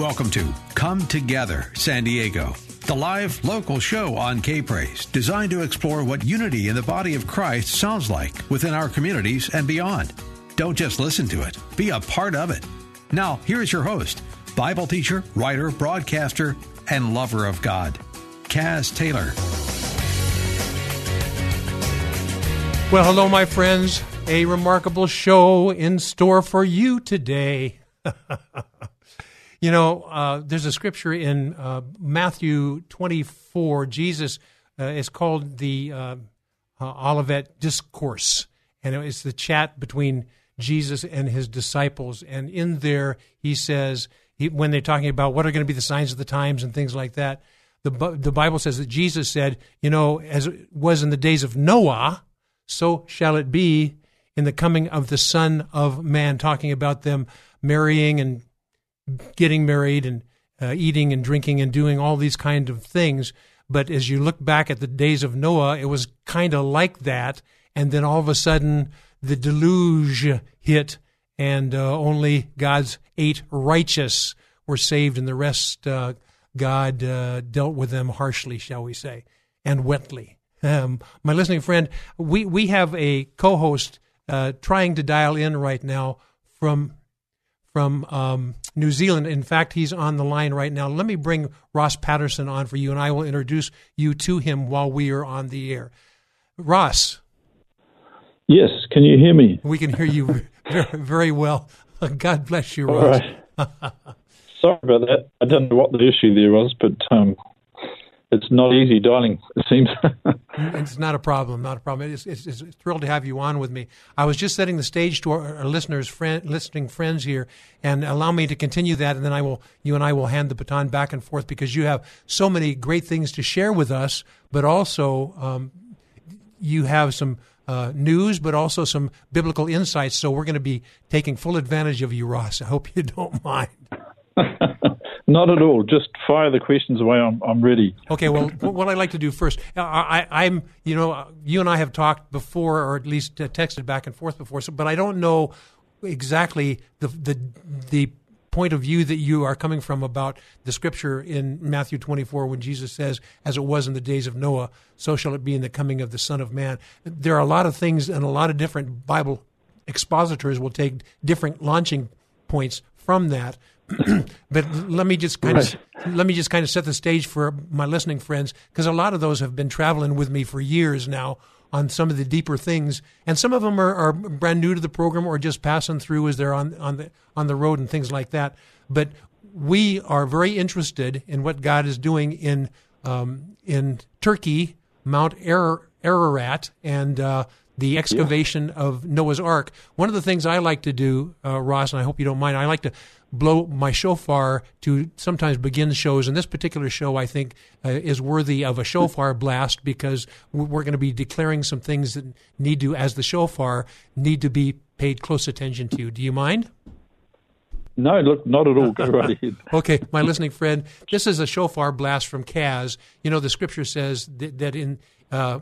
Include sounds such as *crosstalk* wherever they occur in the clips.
Welcome to Come Together San Diego, the live local show on K Praise, designed to explore what unity in the body of Christ sounds like within our communities and beyond. Don't just listen to it, be a part of it. Now, here's your host, Bible teacher, writer, broadcaster, and lover of God, Kaz Taylor. Well, hello, my friends. A remarkable show in store for you today. *laughs* You know, uh, there's a scripture in uh, Matthew 24. Jesus uh, is called the uh, uh, Olivet Discourse, and it's the chat between Jesus and his disciples. And in there, he says, he, when they're talking about what are going to be the signs of the times and things like that, the, the Bible says that Jesus said, you know, as it was in the days of Noah, so shall it be in the coming of the Son of Man, talking about them marrying and getting married and uh, eating and drinking and doing all these kind of things. But as you look back at the days of Noah, it was kind of like that. And then all of a sudden, the deluge hit, and uh, only God's eight righteous were saved, and the rest, uh, God uh, dealt with them harshly, shall we say, and wetly. Um, my listening friend, we, we have a co host uh, trying to dial in right now from from um, New Zealand. In fact, he's on the line right now. Let me bring Ross Patterson on for you, and I will introduce you to him while we are on the air. Ross. Yes, can you hear me? We can hear you very, very well. God bless you, Ross. *laughs* Sorry about that. I don't know what the issue there was, but um, it's not easy dialing. It seems. *laughs* it's not a problem. Not a problem. It's, it's, it's, thrilled to have you on with me. I was just setting the stage to our, our listeners, friend, listening friends here, and allow me to continue that, and then I will. You and I will hand the baton back and forth because you have so many great things to share with us, but also um, you have some. Uh, news, but also some biblical insights. So we're going to be taking full advantage of you, Ross. I hope you *laughs* don't mind. *laughs* Not at all. Just fire the questions away. I'm, I'm ready. Okay. Well, what I'd like to do first, I, am you know, you and I have talked before, or at least uh, texted back and forth before. So, but I don't know exactly the the the point of view that you are coming from about the scripture in Matthew 24 when Jesus says, "As it was in the days of Noah, so shall it be in the coming of the Son of Man." There are a lot of things, and a lot of different Bible expositors will take different launching points from that. *clears throat* but let me just kind right. of let me just kind of set the stage for my listening friends because a lot of those have been traveling with me for years now on some of the deeper things, and some of them are, are brand new to the program or just passing through as they're on on the on the road and things like that. But we are very interested in what God is doing in um, in Turkey, Mount Ararat, and uh, the excavation yeah. of Noah's Ark. One of the things I like to do, uh, Ross, and I hope you don't mind, I like to blow my shofar to sometimes begin shows. And this particular show, I think, uh, is worthy of a shofar blast because we're going to be declaring some things that need to, as the shofar, need to be paid close attention to. Do you mind? No, look, not at all. Go right *laughs* ahead. okay, my listening friend, this is a shofar blast from Kaz. You know, the scripture says that, that in uh,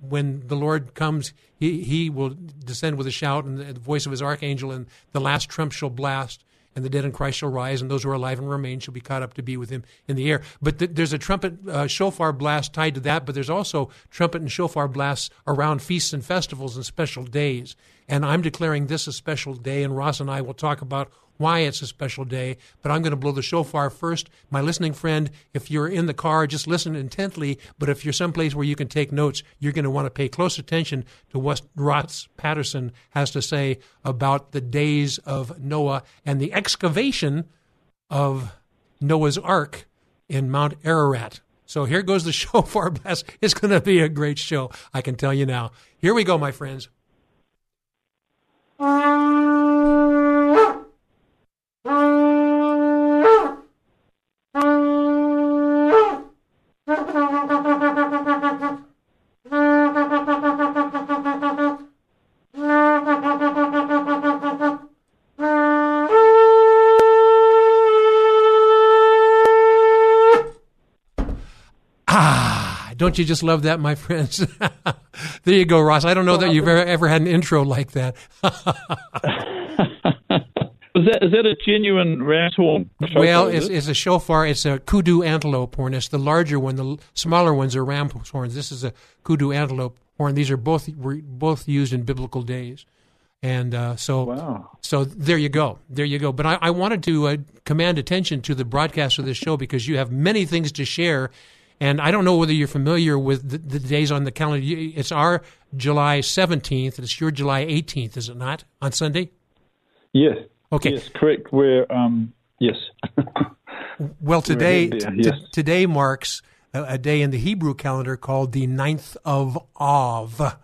when the Lord comes, he, he will descend with a shout and the voice of his archangel, and the last trump shall blast and the dead in Christ shall rise, and those who are alive and remain shall be caught up to be with him in the air. But th- there's a trumpet uh, shofar blast tied to that, but there's also trumpet and shofar blasts around feasts and festivals and special days. And I'm declaring this a special day, and Ross and I will talk about why it's a special day, but I'm going to blow the shofar first. My listening friend, if you're in the car, just listen intently. But if you're someplace where you can take notes, you're going to want to pay close attention to what Ross Patterson has to say about the days of Noah and the excavation of Noah's Ark in Mount Ararat. So here goes the *laughs* shofar blast. It's going to be a great show, I can tell you now. Here we go, my friends. Don't you just love that, my *laughs* friends? *laughs* there you go, Ross. I don't know that you've ever, ever had an intro like that. *laughs* is that is that a genuine horn? Well, it's, it? it's a shofar. It's a kudu antelope horn. It's the larger one. The smaller ones are ram horns. This is a kudu antelope horn. These are both were both used in biblical days, and uh, so wow. so there you go, there you go. But I, I wanted to uh, command attention to the broadcast of this show because you have many things to share, and I don't know whether you're familiar with the, the days on the calendar. It's our July 17th, it's your July 18th, is it not? On Sunday. Yes. Okay. Yes, correct. We're um, yes. *laughs* Well, today there, t- yes. today marks a, a day in the Hebrew calendar called the 9th of Av.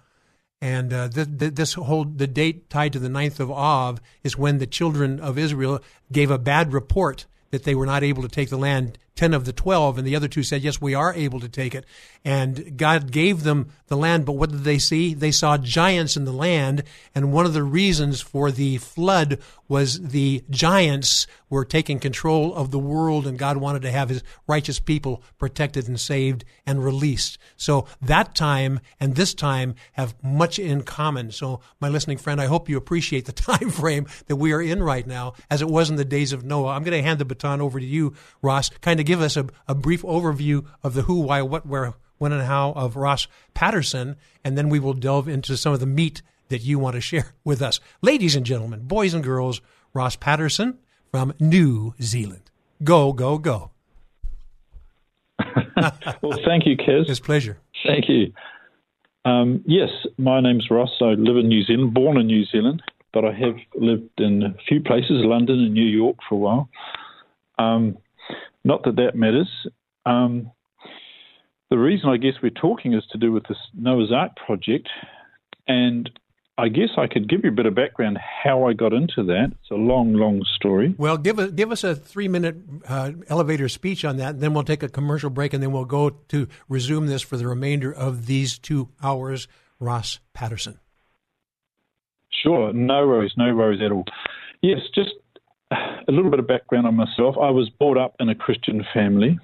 And uh, th- th- this whole the date tied to the 9th of Av is when the children of Israel gave a bad report that they were not able to take the land. Ten of the twelve, and the other two said, "Yes, we are able to take it." And God gave them the land, but what did they see? They saw giants in the land, and one of the reasons for the flood was the giants were taking control of the world, and God wanted to have His righteous people protected and saved and released. So that time and this time have much in common. So, my listening friend, I hope you appreciate the *laughs* time frame that we are in right now, as it was in the days of Noah. I'm going to hand the baton over to you, Ross. Kind of give us a, a brief overview of the who, why, what, where, when, and how of Ross Patterson, and then we will delve into some of the meat that you want to share *laughs* with us. Ladies and gentlemen, boys and girls, Ross Patterson from New Zealand. Go, go, go. *laughs* well, thank you, Kaz. It's a pleasure. Thank you. Um, yes, my name's Ross. I live in New Zealand, born in New Zealand, but I have lived in a few places, London and New York for a while. Um, not that that matters. Um, the reason I guess we're talking is to do with this Noah's Ark project, and I guess I could give you a bit of background how I got into that. It's a long, long story. Well, give us give us a three minute uh, elevator speech on that, and then we'll take a commercial break, and then we'll go to resume this for the remainder of these two hours. Ross Patterson. Sure, no worries, no worries at all. Yes, just a little bit of background on myself. I was brought up in a Christian family,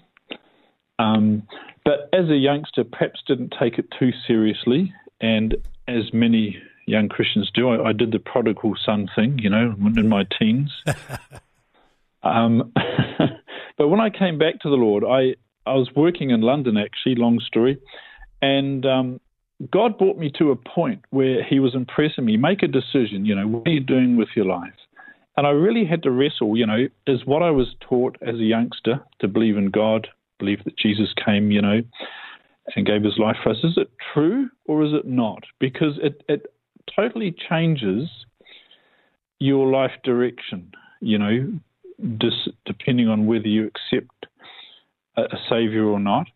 um, but as a youngster, perhaps didn't take it too seriously, and as many young Christians do, I, I did the prodigal son thing, you know, in my teens. *laughs* um, *laughs* but when I came back to the Lord, I I was working in London actually. Long story, and um, God brought me to a point where He was impressing me. Make a decision. You know, what are you doing with your life? And I really had to wrestle. You know, is what I was taught as a youngster to believe in God, believe that Jesus came. You know, and gave His life for us. Is it true or is it not? Because it it totally changes your life direction. You know, dis, depending on whether you accept a, a savior or not.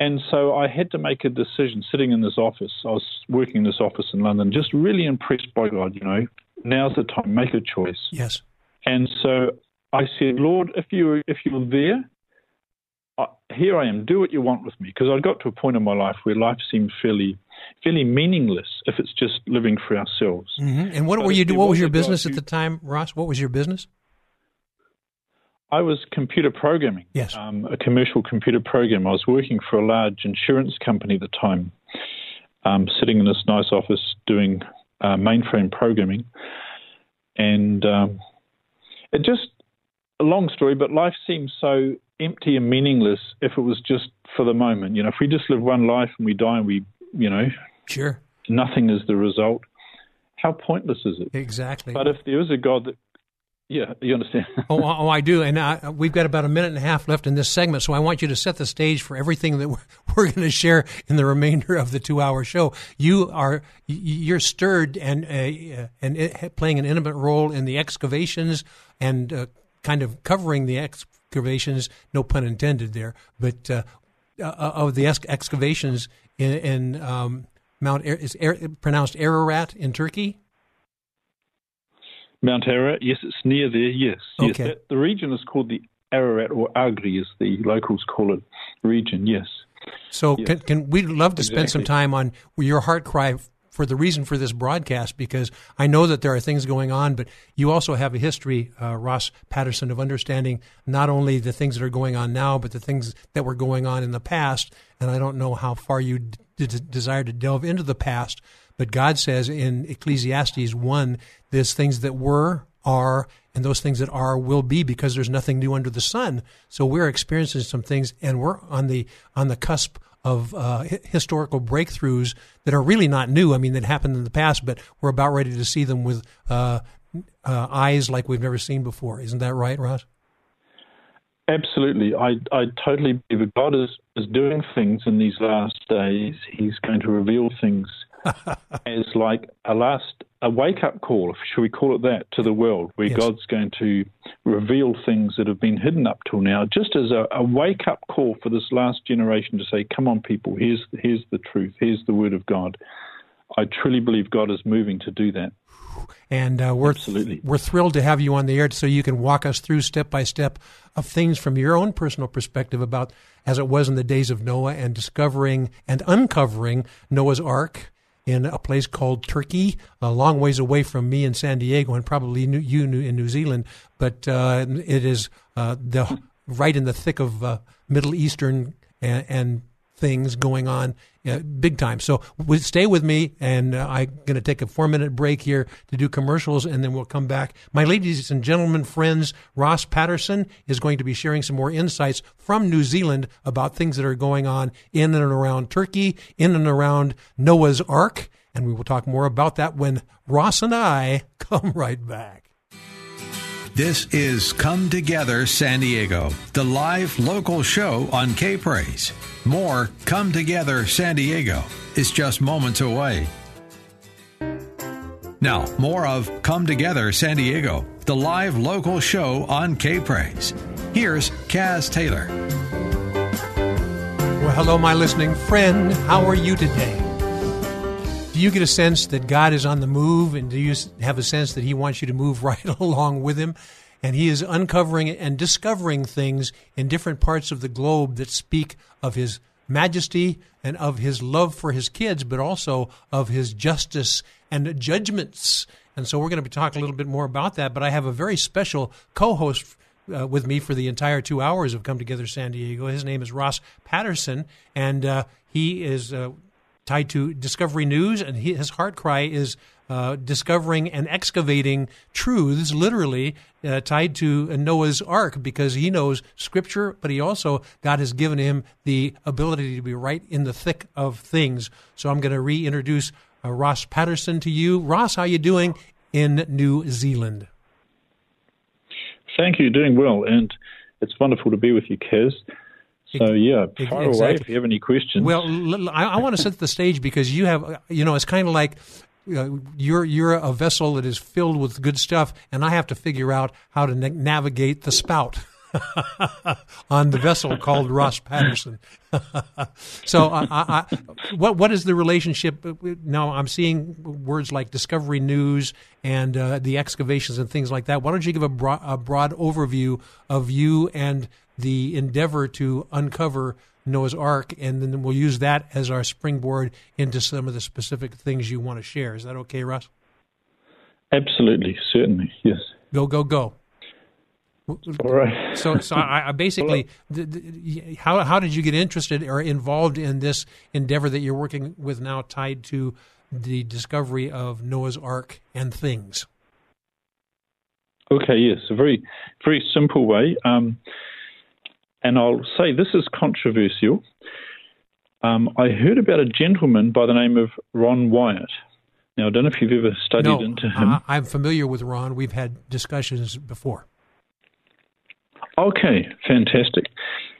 And so I had to make a decision sitting in this office. I was working in this office in London, just really impressed by God, you know. Now's the time, make a choice. Yes. And so I said, Lord, if you if you're there, I, here I am. Do what you want with me, because I got to a point in my life where life seemed fairly fairly meaningless if it's just living for ourselves. hmm And what But were you? if do? you What was your business at the time, Ross? What was your business? I was computer programming. Yes. Um, a commercial computer program. I was working for a large insurance company at the time, um, sitting in this nice office doing uh, mainframe programming. And um, it just, a long story, but life seems so empty and meaningless if it was just for the moment. You know, if we just live one life and we die and we, you know, Sure. nothing is the result, how pointless is it? Exactly. But if there is a God that, yeah, you understand. *laughs* Oh, oh, I do. And we've got about a minute and a half left in this segment, so I want you to set the stage for everything that *laughs* we're, we're going to share in the remainder of the two-hour show. You are you're stirred and uh, and it, playing an intimate role in the excavations and uh, kind of covering the excavations. No pun intended there, but uh, uh, of the ex- excavations in, in um, Mount Ar- is Ar- pronounced Ararat in Turkey. Mount Ararat, yes, it's near there. Yes, yes. That, the region is called the Ararat or Agri, as the locals call it. Region, yes. So Yes. can, can we'd love to spend some time on your heart cry for the reason for this broadcast because I know that there are things going on, but you also have a history, uh, Ross Patterson, of understanding not only the things that are going on now, but the things that were going on in the past. And I don't know how far you d- d- desire to delve into the past, but God says in Ecclesiastes 1, there's things that were, are, and those things that are will be because there's nothing new under the sun. So we're experiencing some things, and we're on the on the cusp of uh, historical breakthroughs that are really not new. I mean, that happened in the past, but we're about ready to see them with uh, uh, eyes like we've never seen before. Isn't that right, Ross? Absolutely. I, I totally believe that God is, is doing things in these last days. He's going to reveal things *laughs* as like a last a wake up call, should we call it that, to the world, where yes. God's going to reveal things that have been hidden up till now, just as a, a wake up call for this last generation to say, "Come on, people, here's here's the truth, here's the word of God." I truly believe God is moving to do that. And uh, we're Absolutely. we're thrilled to have you on the air so you can walk us through step by step of things from your own personal perspective about as it was in the days of Noah and discovering and uncovering Noah's Ark in a place called Turkey, a long ways away from me in San Diego and probably you in New Zealand. But uh, it is uh, the right in the thick of uh, Middle Eastern and, and things going on big time. So stay with me, and uh, I'm going to take a four minute break here to do commercials, and then we'll come back. My ladies and gentlemen, friends, Ross Patterson is going to be sharing some more insights from New Zealand about things that are going on in and around Turkey, in and around Noah's Ark, and we will talk more about that when Ross and I *laughs* come right back. This is Come Together San Diego, the live local show on K Praise. More Come Together San Diego is just moments away. Now, more of Come Together San Diego, the live local show on K Praise. Here's Kaz Taylor. Well, hello, my listening friend. How are you today? Do you get a sense that God is on the move, and do you have a sense that He wants you to move *laughs* right along with Him? And He is uncovering and discovering things in different parts of the globe that speak of His majesty and of His love for His kids, but also of His justice and judgments. And so we're going to talk a little bit more about that. But I have a very special co host uh, with me for the entire two hours of Come Together San Diego. His name is Ross Patterson, and uh, he is uh, tied to Discovery News, and he, his heart cry is uh, discovering and excavating truths, literally uh, tied to Noah's Ark, because he knows Scripture, but he also God has given him the ability to be right in the thick of things. So I'm going to reintroduce uh, Ross Patterson to you. Ross, how you doing in New Zealand? Thank you, doing well, and it's wonderful to be with you, Kaz. So yeah, fire exactly. away if you have any questions. Well, I, I want to set the stage because you have, you know, it's kind of like uh, you're you're a vessel that is filled with good stuff, and I have to figure out how to na- navigate the spout. *laughs* on the vessel called Ross Patterson. *laughs* so, I, I, what what is the relationship? Now, I'm seeing words like Discovery News and uh, the excavations and things like that. Why don't you give a, bro- a broad overview of you and the endeavor to uncover Noah's Ark, and then we'll use that as our springboard into some of the specific things you want to share. Is that okay, Russ? Absolutely, certainly, yes. Go, go, go. All right. so, so I, I basically, the, the, how how did you get interested or involved in this endeavor that you're working with now, tied to the discovery of Noah's Ark and things? Okay, yes, a very very simple way. Um, and I'll say this is controversial. Um, I heard about a gentleman by the name of Ron Wyatt. Now, I don't know if you've ever studied no, into him. Uh, I'm familiar with Ron. We've had discussions before. Okay, fantastic.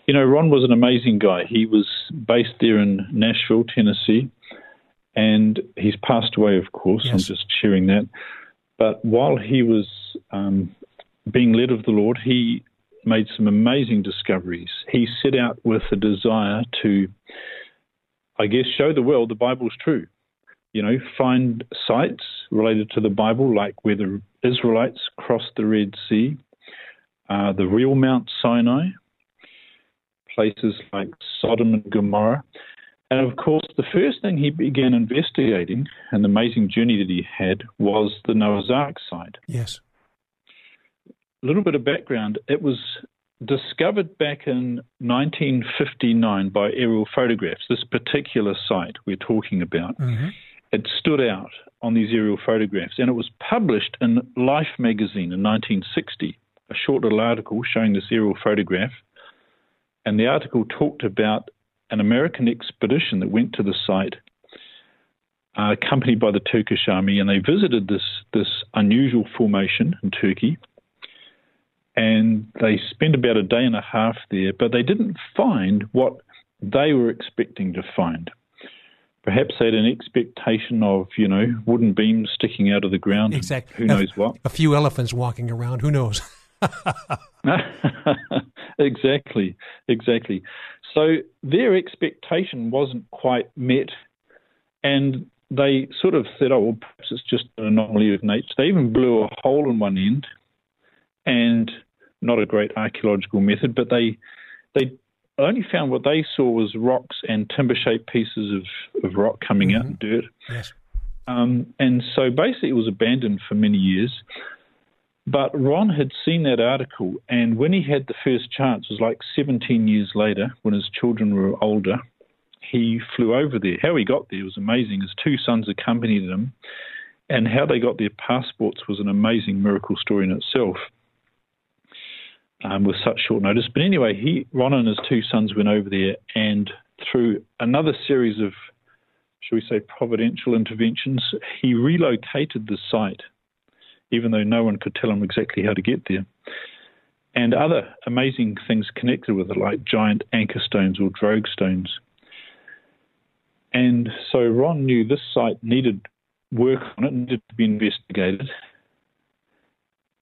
You know, Ron was an amazing guy. He was based there in Nashville, Tennessee, and he's passed away, of course. Yes. I'm just sharing that. But while he was um, being led of the Lord, he made some amazing discoveries. He set out with a desire to, I guess, show the world the Bible's true. You know, find sites related to the Bible, like where the Israelites crossed the Red Sea, uh, the real Mount Sinai, places like Sodom and Gomorrah. And of course, the first thing he began investigating, an amazing journey that he had, was the Noah's Ark site. Yes a little bit of background. It was discovered back in 1959 by aerial photographs, this particular site we're talking about. Mm-hmm. had stood out on these aerial photographs, and it was published in Life magazine in 1960, a short little article showing this aerial photograph. And the article talked about an American expedition that went to the site, uh, accompanied by the Turkish army, and they visited this this unusual formation in Turkey. And they spent about a day and a half there, but they didn't find what they were expecting to find. Perhaps they had an expectation of, you know, wooden beams sticking out of the ground. Exactly. Who knows what? A few elephants walking around. Who knows? *laughs* *laughs* exactly, exactly. So their expectation wasn't quite met, and they sort of said, "Oh, well, perhaps it's just an anomaly of nature." They even blew a hole in one end, and not a great archaeological method, but they they only found what they saw was rocks and timber-shaped pieces of, of rock coming mm-hmm. out in dirt. Yes. Um, and so basically, it was abandoned for many years. But Ron had seen that article, and when he had the first chance, it was like 17 years later, when his children were older, he flew over there. How he got there was amazing. His two sons accompanied him, and how they got their passports was an amazing miracle story in itself. Um, with such short notice. But anyway, he, Ron and his two sons went over there, and through another series of, shall we say, providential interventions, he relocated the site even though no one could tell him exactly how to get there. And other amazing things connected with it, like giant anchor stones or drogue stones. And so Ron knew this site needed work on it, needed to be investigated,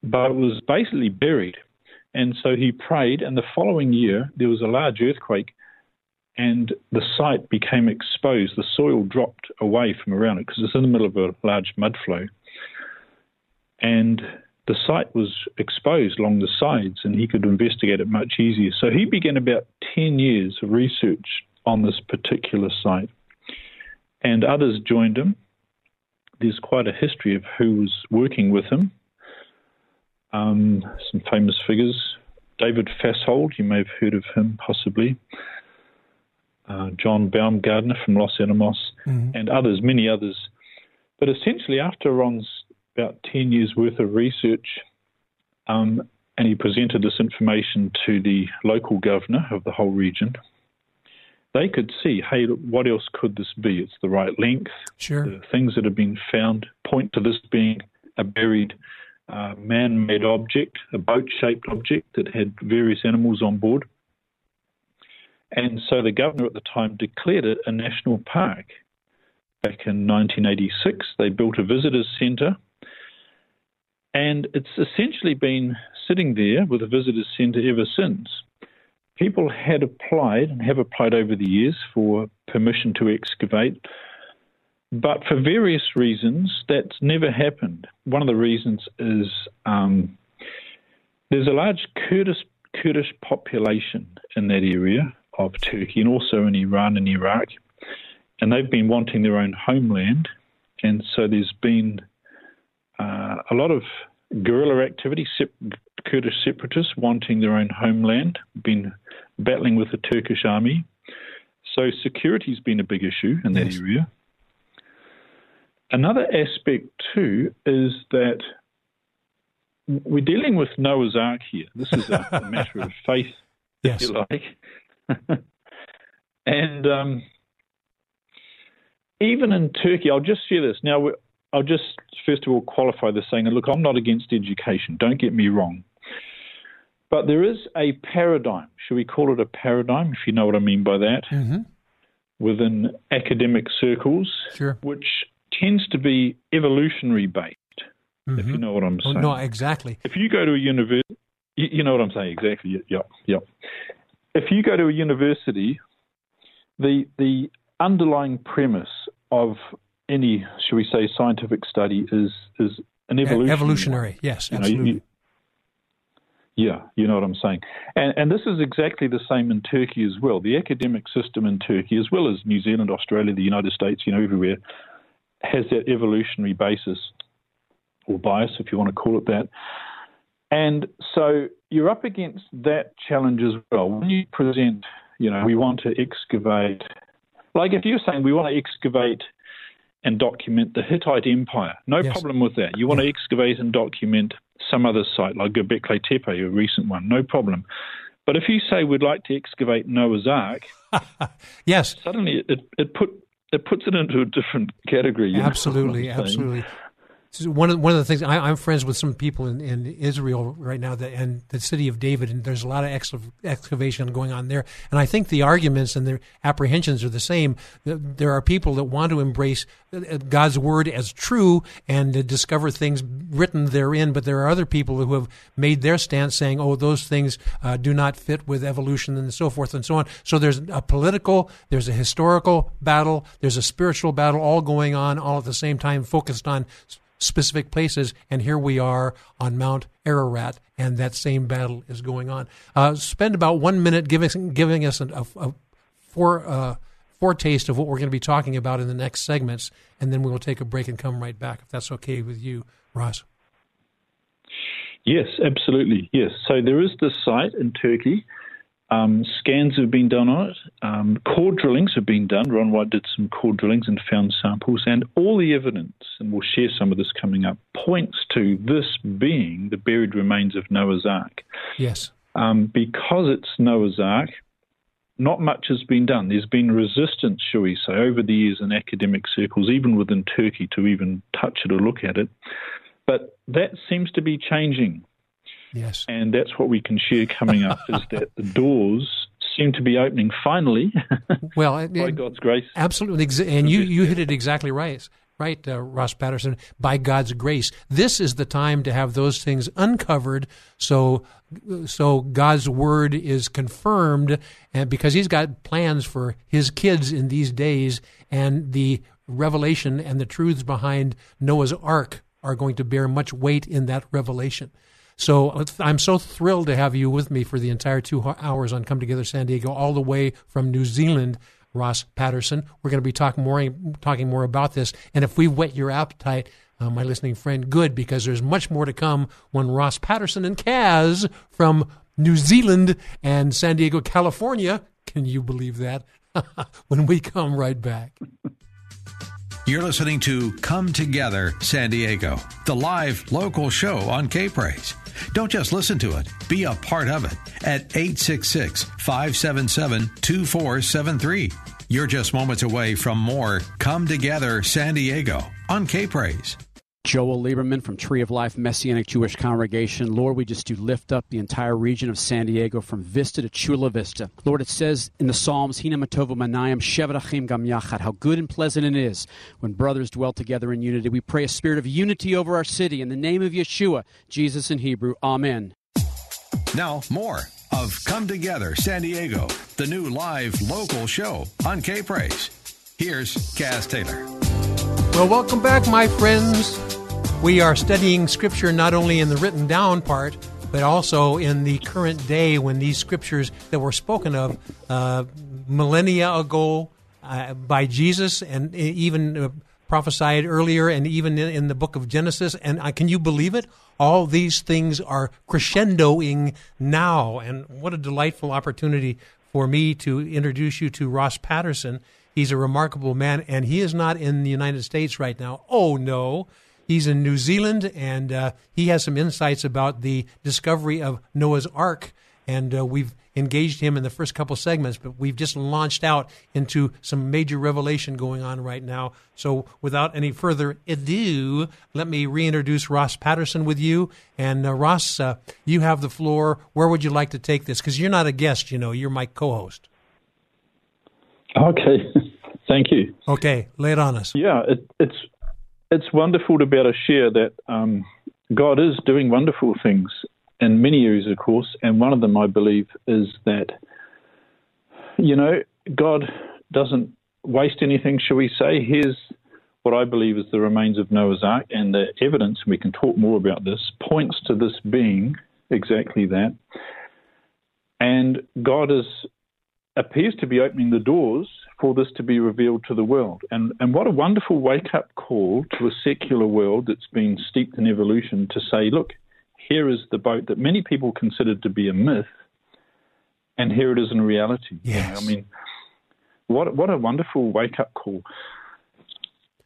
but it was basically buried. And so he prayed, and the following year there was a large earthquake, and the site became exposed. The soil dropped away from around it because it's in the middle of a large mud flow and the site was exposed along the sides and he could investigate it much easier. So he began about 10 years of research on this particular site. And others joined him. There's quite a history of who was working with him. Um, some famous figures. David Fasold, you may have heard of him possibly. Uh, John Baumgardner from Los Alamos, mm-hmm. and others, many others. But essentially, after Ron's about 10 years worth of research, um, and he presented this information to the local governor of the whole region. They could see, hey, what else could this be? It's the right length. Sure. The things that have been found point to this being a buried uh, man made object, a boat shaped object that had various animals on board. And so the governor at the time declared it a national park. Back in 1986, they built a visitors centre and it's essentially been sitting there with a visitors centre ever since. People had applied and have applied over the years for permission to excavate, but for various reasons, that's never happened. One of the reasons is um, there's a large Kurdish, Kurdish population in that area of Turkey and also in Iran and Iraq, and they've been wanting their own homeland, and so there's been uh, a lot of guerrilla activity, Kurdish separatists wanting their own homeland, been battling with the Turkish army. So security's been a big issue in that yes. area. Another aspect too is that we're dealing with Noah's Ark here. This is a, a matter of *laughs* faith, yes. if you like. *laughs* and um, even in Turkey, I'll just share this. Now, I'll just first of all qualify this saying, and look, I'm not against education, don't get me wrong. But there is a paradigm, should we call it a paradigm, if you know what I mean by that, mm-hmm. within academic circles, sure. which tends to be evolutionary based, mm-hmm. if you know what I'm saying. no, exactly. If you go to a university, you, you know what I'm saying, exactly. Yep, yep. If you go to a university, the the underlying premise of any, shall we say, scientific study is is an evolutionary. Evolutionary, yes, you absolutely. Know, you, yeah, you know what I'm saying. And, and, this is exactly the same in Turkey as well. The academic system in Turkey, as well as New Zealand, Australia, the United States, you know, everywhere, has that evolutionary basis or bias, if you want to call it that. And so you're up against that challenge as well. When you present, you know, we want to excavate, like if you're saying we want to excavate and document the Hittite Empire. No Yes. problem with that. You want to excavate and document some other site like Göbekli Tepe, a recent one, no problem. But if you say we'd like to excavate Noah's Ark, *laughs* Yes, suddenly it, it put it puts it into a different category. you absolutely, absolutely. So one of one of the things I, I'm friends with some people in, in Israel right now, that, and the city of David, and there's a lot of ex- excavation going on there. And I think the arguments and the apprehensions are the same. There are people that want to embrace uh, God's word as true and discover things written therein, but there are other people who have made their stance saying, "Oh, those things uh, do not fit with evolution and so forth and so on." So there's a political, there's a historical battle, there's a spiritual battle, all going on all at the same time, focused on specific places, and here we are on Mount Ararat, and that same battle is going on. Uh, spend about one minute giving giving us a, a, a fore, uh, foretaste of what we're going to be talking about in the next segments, and then we will take a break and come right back, if that's okay with you, Ross. Yes, absolutely. Yes. So there is this site in Turkey. Um, scans have been done on it. Um, core drillings have been done. Ron Wyatt did some core drillings and found samples, and all the evidence, and we'll share some of this coming up, points to this being the buried remains of Noah's Ark. Yes. Um, because it's Noah's Ark, not much has been done. There's been resistance, shall we say, over the years in academic circles, even within Turkey, to even touch it or look at it. But that seems to be changing Yes. and that's what we can share coming up is that the doors seem to be opening finally *laughs* Well, by God's grace. Absolutely, and you you hit it exactly right, right, uh, Ross Patterson. By God's grace, this is the time to have those things uncovered, so so God's word is confirmed, and because He's got plans for His kids in these days, and the revelation and the truths behind Noah's Ark are going to bear much weight in that revelation. So I'm so thrilled to have you with me for the entire two hours on Come Together San Diego, all the way from New Zealand. Ross Patterson. We're going to be talking more talking more about this, and if we whet your appetite, uh, my listening friend, good because there's much more to come when Ross Patterson and Kaz from New Zealand and San Diego, California. Can you believe that? *laughs* when we come right back. You're listening to Come Together San Diego, the live local show on K Praise. Don't just listen to it, be a part of it at 866 577 2473. You're just moments away from more Come Together San Diego on K Praise. Joel Lieberman from Tree of Life Messianic Jewish Congregation. Lord, we just do lift up the entire region of San Diego from Vista to Chula Vista. Lord, it says in the Psalms, Manayim Gam Yachad, how good and pleasant it is when brothers dwell together in unity. We pray a spirit of unity over our city in the name of Yeshua, Jesus in Hebrew. Amen. Now, more of Come Together San Diego, the new live local show on K Praise. Here's Kaz Taylor. Well, welcome back, my friends. We are studying Scripture not only in the written down part, but also in the current day when these scriptures that were spoken of uh, millennia ago uh, by Jesus and even uh, prophesied earlier and even in, in the book of Genesis. And uh, can you believe it? All these things are crescendoing now. And what a delightful opportunity for me to introduce you to Ross Patterson. He's a remarkable man, and he is not in the United States right now. Oh, no. He's in New Zealand, and uh, he has some insights about the discovery of Noah's Ark. And uh, we've engaged him in the first couple segments, but we've just launched out into some major revelation going on right now. So, without any further ado, let me reintroduce Ross Patterson with you. And uh, Ross, uh, you have the floor. Where would you like to take this? Because you're not a guest, you know, you're my co host. Okay, *laughs* thank you. Okay, lay it on us. Yeah, it, it's it's wonderful to be able to share that um, God is doing wonderful things in many areas, of course, and one of them, I believe, is that you know God doesn't waste anything. Shall we say? Here's what I believe is the remains of Noah's Ark, and the evidence, and we can talk more about this, points to this being exactly that. And God is appears to be opening the doors for this to be revealed to the world. And, and what a wonderful wake up call to a secular world that's been steeped in evolution to say, look, here is the boat that many people considered to be a myth, and here it is in reality. Yes. I mean, what, what a wonderful wake up call.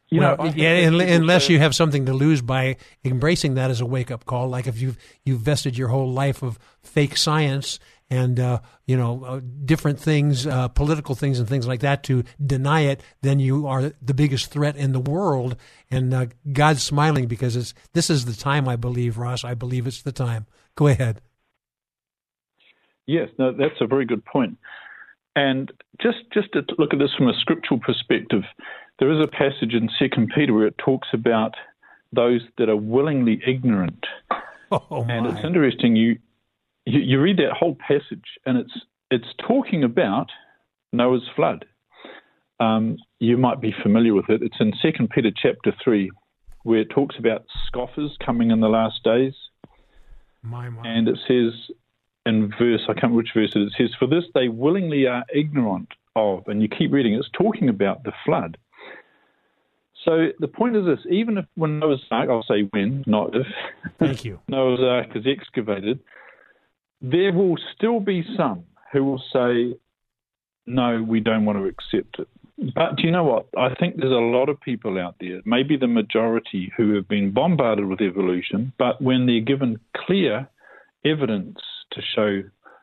You well, know, yeah, unless you have something to lose by embracing that as a wake up call, like if you've you've vested your whole life of fake science and uh, you know uh, different things, uh, political things and things like that to deny it, then you are the biggest threat in the world. And uh, God's smiling because it's this is the time. I believe, Ross. I believe it's the time. Go ahead. Yes, no, that's a very good point. And just just to look at this from a scriptural perspective, there is a passage in Second Peter where it talks about those that are willingly ignorant. *laughs* Oh, and it's interesting. You, you you read that whole passage, and it's it's talking about Noah's flood. Um, you might be familiar with it. It's in Second Peter chapter three, where it talks about scoffers coming in the last days. My, my. And it says in verse, I can't remember which verse it is, it says, For this they willingly are ignorant of, and you keep reading, it's talking about the flood. So the point is this even if when Noah's Ark, I'll say when, not if, Thank you. *laughs* Noah's Ark is excavated, there will still be some who will say, no, we don't want to accept it. But do you know what? I think there's a lot of people out there, maybe the majority, who have been bombarded with evolution, but when they're given clear evidence to show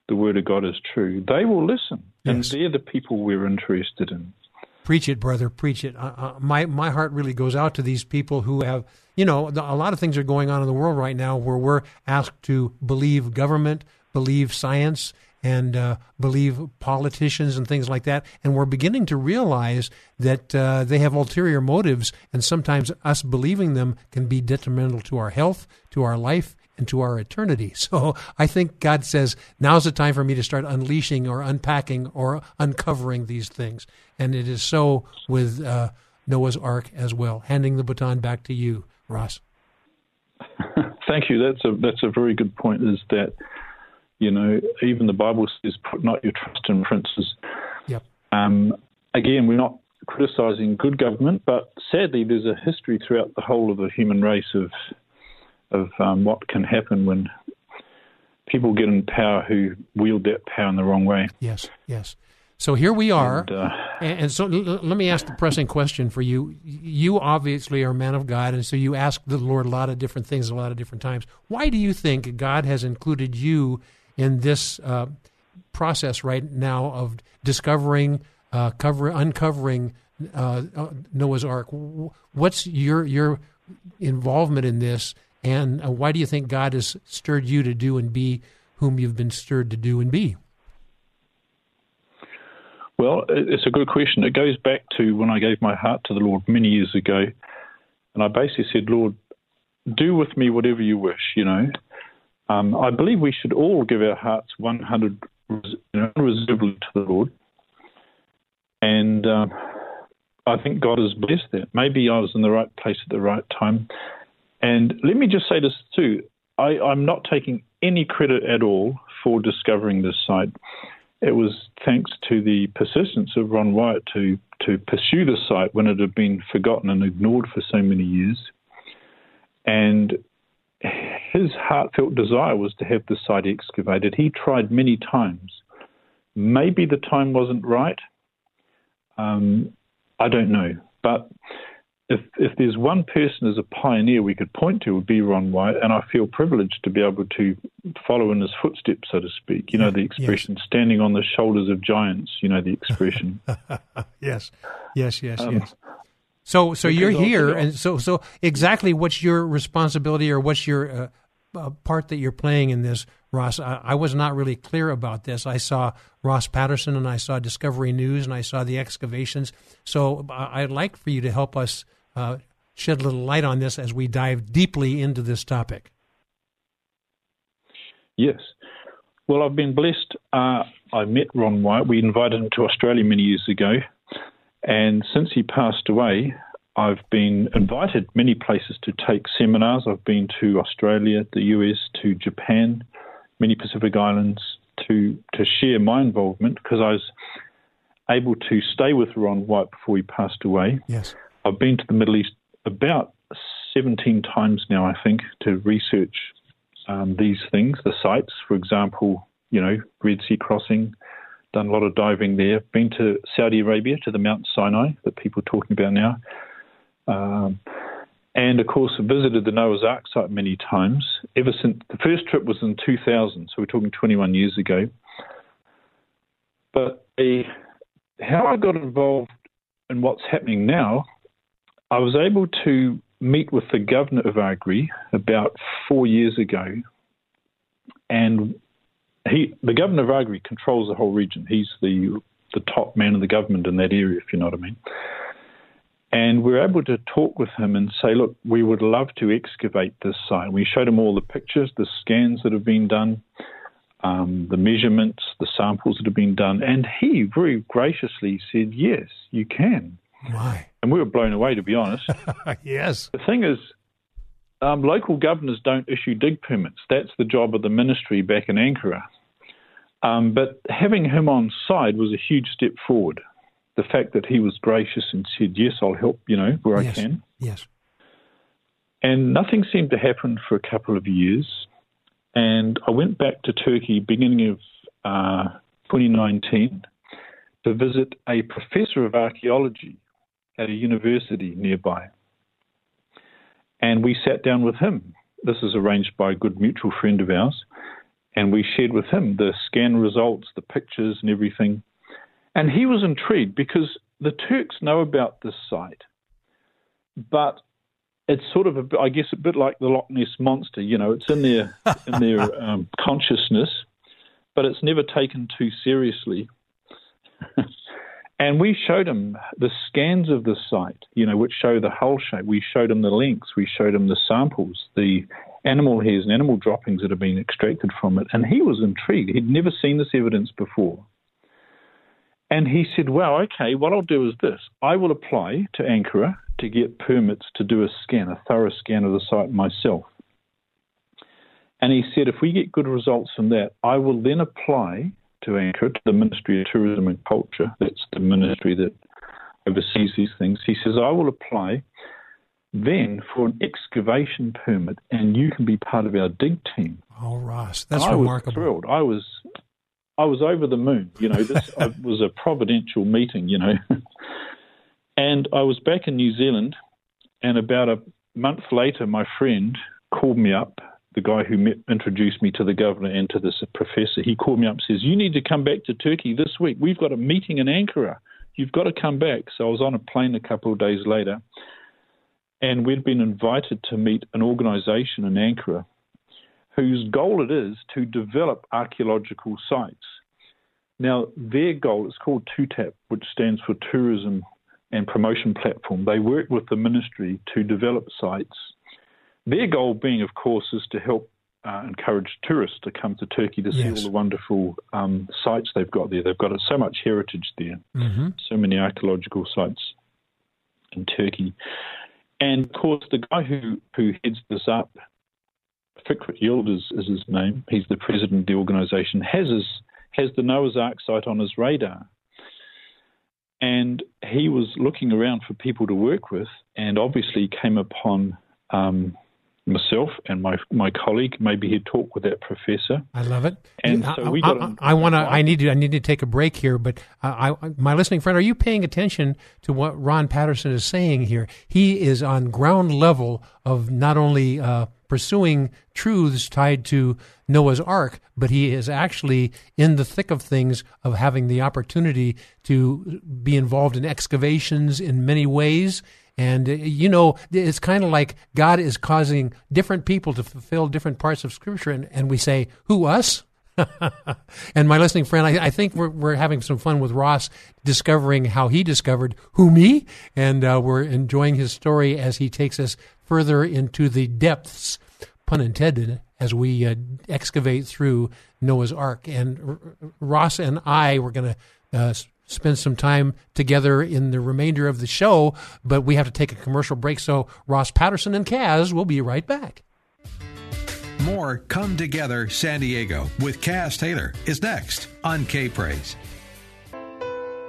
the word of God is true, they will listen. And they're the people we're interested in. Preach it, brother. Preach it. Uh, uh, my my heart really goes out to these people who have, you know, a lot of things are going on in the world right now where we're asked to believe government, believe science, and uh, believe politicians and things like that, and we're beginning to realize that uh, they have ulterior motives, and sometimes us believing them can be detrimental to our health, to our life, and to our eternity. *laughs* So I think God says, now's the time for me to start unleashing or unpacking or uncovering these things. And it is so with uh, Noah's Ark as well. Handing the baton back to you, Ross. *laughs* Thank you. That's a that's a very good point. Is that you know even the Bible says, "Put not your trust in princes." Yep. Um, again, we're not criticizing good government, but sadly, there's a history throughout the whole of the human race of of um, what can happen when people get in power who wield that power in the wrong way. Yes, yes. So here we are. And, uh, And, and so l- l- let me ask the pressing question for you. You obviously are a man of God, and so you ask the Lord a lot of different things a lot of different times. Why do you think God has included you in this uh, process right now of discovering, uh, cover, uncovering uh, uh, Noah's Ark? What's your your involvement in this, and uh, why do you think God has stirred you to do and be whom you've been stirred to do and be? Well, it's a good question. It goes back to when I gave my heart to the Lord many years ago, and I basically said, "Lord, do with me whatever you wish." You know, um, I believe we should all give our hearts 100 res- you unreservedly to the Lord, and um, I think God has blessed that. Maybe I was in the right place at the right time. And let me just say this too: I, I'm not taking any credit at all for discovering this site it was thanks to the persistence of Ron Wyatt to to pursue the site when it had been forgotten and ignored for so many years. And his heartfelt desire was to have the site excavated. He tried many times. Maybe the time wasn't right. Um, I don't know. But if, if there's one person as a pioneer we could point to, it would be Ron Wyatt, and I feel privileged to be able to follow in his footsteps, so to speak. You know the expression, standing on the shoulders of giants. You know the expression. *laughs* Yes, yes, yes, Um, yes. So, so you're here, and so, so exactly what's your responsibility, or what's your uh, uh, part that you're playing in this, Ross? I, I was not really clear about this. I saw Ross Patterson, and I saw Discovery News, and I saw the excavations. So, I'd like for you to help us uh, shed a little light on this as we dive deeply into this topic. Yes. Well, I've been blessed. Uh, I met Ron Wyatt. We invited him to Australia many years ago. And since he passed away, I've been invited many places to take seminars. I've been to Australia, the US, to Japan, many Pacific Islands to, to share my involvement because I was able to stay with Ron Wyatt before he passed away. Yes. I've been to the Middle East about 17 times now, I think, to research um, these things, the sites, for example, you know, Red Sea crossing, done a lot of diving there. Been to Saudi Arabia, to the Mount Sinai that people are talking about now. Um, and of course, visited the Noah's Ark site many times. Ever since the first trip was in 2000, so we're talking 21 years ago. But a, how I got involved in what's happening now, I was able to meet with the governor of Agri about four years ago, and he, the governor of Agri, controls the whole region. He's the the top man of the government in that area, if you know what I mean. And we were able to talk with him and say, look, we would love to excavate this site. We showed him all the pictures, the scans that have been done, um, the measurements, the samples that have been done. And he very graciously said, yes, you can. Why? And we were blown away, to be honest. *laughs* yes. The thing is, um, local governors don't issue dig permits. That's the job of the ministry back in Ankara. Um, but having him on side was a huge step forward the fact that he was gracious and said, Yes, I'll help, you know, where yes. I can. Yes. And nothing seemed to happen for a couple of years. And I went back to Turkey beginning of uh, 2019 to visit a professor of archaeology at a university nearby. And we sat down with him. This is arranged by a good mutual friend of ours. And we shared with him the scan results, the pictures, and everything. And he was intrigued because the Turks know about this site, but it's sort of, a, I guess, a bit like the Loch Ness monster. You know, it's in their *laughs* in their um, consciousness, but it's never taken too seriously. *laughs* and we showed him the scans of the site, you know, which show the hull shape. We showed him the lengths. We showed him the samples, the animal hairs and animal droppings that have been extracted from it. And he was intrigued. He'd never seen this evidence before. And he said, Well, okay, what I'll do is this I will apply to Ankara to get permits to do a scan, a thorough scan of the site myself. And he said, If we get good results from that, I will then apply to Ankara, to the Ministry of Tourism and Culture. That's the ministry that oversees these things. He says, I will apply then for an excavation permit, and you can be part of our dig team. Oh, Ross, that's I remarkable. was thrilled. I was I was over the moon. You know, this *laughs* was a providential meeting. You know, *laughs* and I was back in New Zealand, and about a month later, my friend called me up. The guy who met, introduced me to the governor and to this professor, he called me up and says, "You need to come back to Turkey this week. We've got a meeting in Ankara. You've got to come back." So I was on a plane a couple of days later, and we'd been invited to meet an organisation in Ankara whose goal it is to develop archaeological sites. Now, their goal is called TUTAP, which stands for Tourism and Promotion Platform. They work with the ministry to develop sites. Their goal being, of course, is to help uh, encourage tourists to come to Turkey to see Yes. all the wonderful um, sites they've got there. They've got so much heritage there, hmm so many archaeological sites in Turkey. And of course, the guy who, who heads this up, Fikret Yildiz is his name. He's the president of the organisation. Has his, has the Noah's Ark site on his radar, and he was looking around for people to work with, and obviously came upon um, myself and my my colleague. Maybe he'd talk with that professor. I love it. And I, so we got I, I, want to. I need to. I need to take a break here. But I, my listening friend, are you paying attention to what Ron Patterson is saying here? He is on ground level of not only uh, pursuing truths tied to Noah's Ark, but he is actually in the thick of things of having the opportunity to be involved in excavations in many ways. And, uh, you know, it's kind of like God is causing different people to fulfill different parts of Scripture. And, and we say, who, us? *laughs* and my listening friend, I, I think we're, we're having some fun with Ross discovering how he discovered who me, and uh, we're enjoying his story as he takes us further into the depths, pun intended, as we uh, excavate through Noah's Ark. And R- Ross and I were going to uh, spend some time together in the remainder of the show, but we have to take a commercial break. So Ross Patterson and Kaz will be right back. More Come Together San Diego with Kaz Taylor is next on K Praise.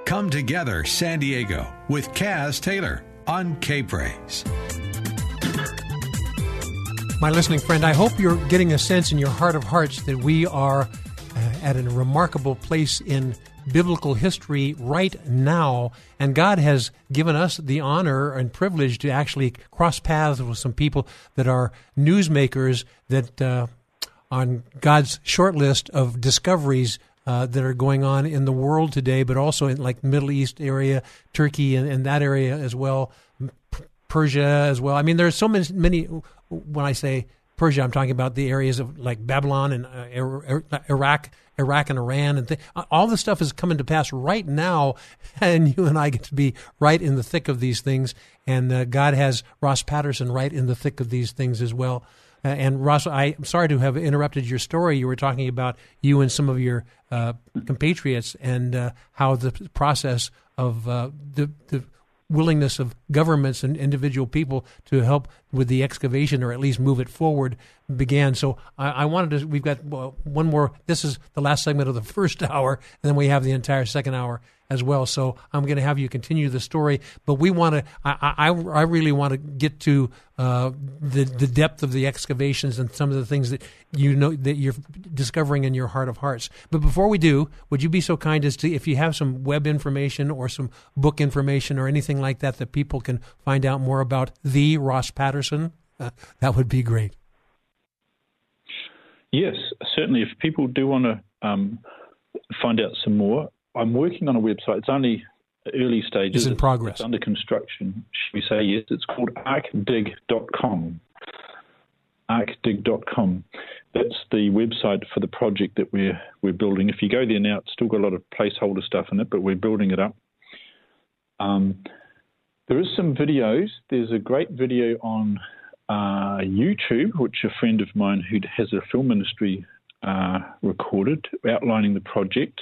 Come Together San Diego with Kaz Taylor on K Praise. My listening friend, I hope you're getting a sense in your heart of hearts that we are at a remarkable place in biblical history right now. And God has given us the honor and privilege to actually cross paths with some people that are newsmakers that uh, on God's short list of discoveries uh, that are going on in the world today, but also in like Middle East area, Turkey, and, and that area as well, Persia as well. I mean, there's so many, many. When I say Persia, I'm talking about the areas of like Babylon and uh, Iraq, Iraq and Iran, and th- all this stuff is coming to pass right now, *laughs* and you and I get to be right in the thick of these things. And uh, God has Ross Patterson right in the thick of these things as well. Uh, and Ross, I'm sorry to have interrupted your story. You were talking about you and some of your uh, compatriots and uh, how the process of uh, the, the willingness of governments and individual people to help with the excavation or at least move it forward began. So I, I wanted to. We've got one more. This is the last segment of the *laughs* first hour, and then we have the entire second hour as well. So I'm going to have you continue the story, but we want to. I, I, I really want to get to uh, the the depth of the excavations and some of the things that you know that you're discovering in your heart of hearts. But before we do, would you be so kind as to, if you have some web information or some book information or anything like that that people can find out more about the Ross Patterson, uh, *laughs* that would be great. Yes, certainly. If people do want to um, find out some more, I'm working on a website. It's only early stages. It's in progress. It's under construction. Should we say yes? It's called arcdig.com. Arcdig.com. That's the website for the project that we're we're building. If you go there now, it's still got a lot of placeholder stuff in it, but we're building it up. Um, there is some videos. There's a great video on uh, YouTube, which a friend of mine who has a film ministry uh, recorded, outlining the project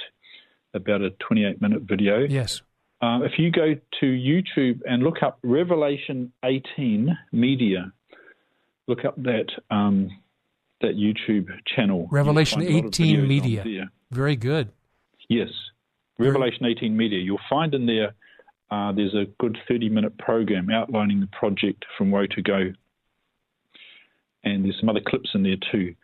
about a 28 minute video. Yes. Uh, if you go to YouTube and look up Revelation 18 Media, look up that um, that YouTube channel. Revelation 18 Media. Very good. Yes, Revelation 18 Media. You'll find in there. Uh, there's a good 30 minute program outlining the project from where to go, and there's some other clips in there too.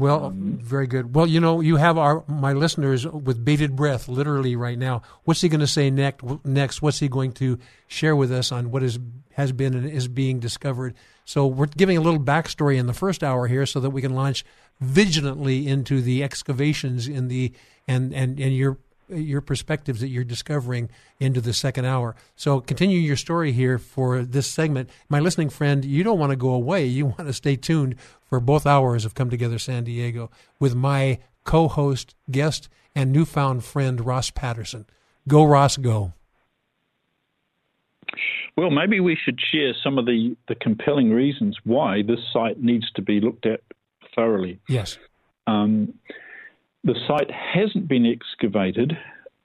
Well, um, very good. Well, you know, you have our my listeners with bated breath, literally right now. What's he going to say next? Next, what's he going to share with us on what is has been and is being discovered? So we're giving a little backstory in the first hour here, so that we can launch vigilantly into the excavations in the and and and your your perspectives that you're discovering into the second hour. So continue your story here for this segment. My listening friend, you don't want to go away. You want to stay tuned for both hours of Come Together San Diego with my co-host, guest, and newfound friend Ross Patterson. Go Ross, go. Well, maybe we should share some of the, the compelling reasons why this site needs to be looked at thoroughly. Yes. Um, the site hasn't been excavated,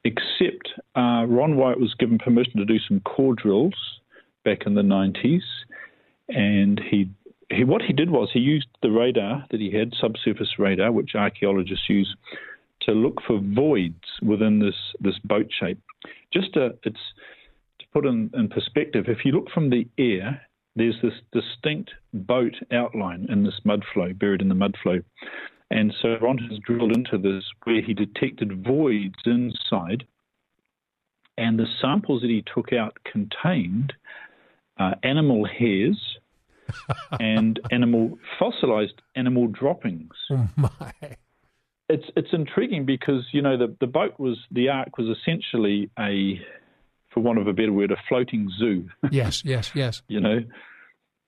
except uh, Ron Wyatt was given permission to do some core drills back in the 90s, and he, he what he did was he used the radar that he had, subsurface radar, which archaeologists use, to look for voids within this this boat shape. Just to, it's to put in, in perspective. If you look from the air, there's this distinct boat outline in this mud flow, buried in the mud flow. And so Ron has drilled into this where he detected voids inside, and the samples that he took out contained uh, animal hairs *laughs* and animal fossilized animal droppings. Oh my! It's it's intriguing because you know the the boat was the ark was essentially a, for want of a better word, a floating zoo. Yes, yes, yes. *laughs* you know,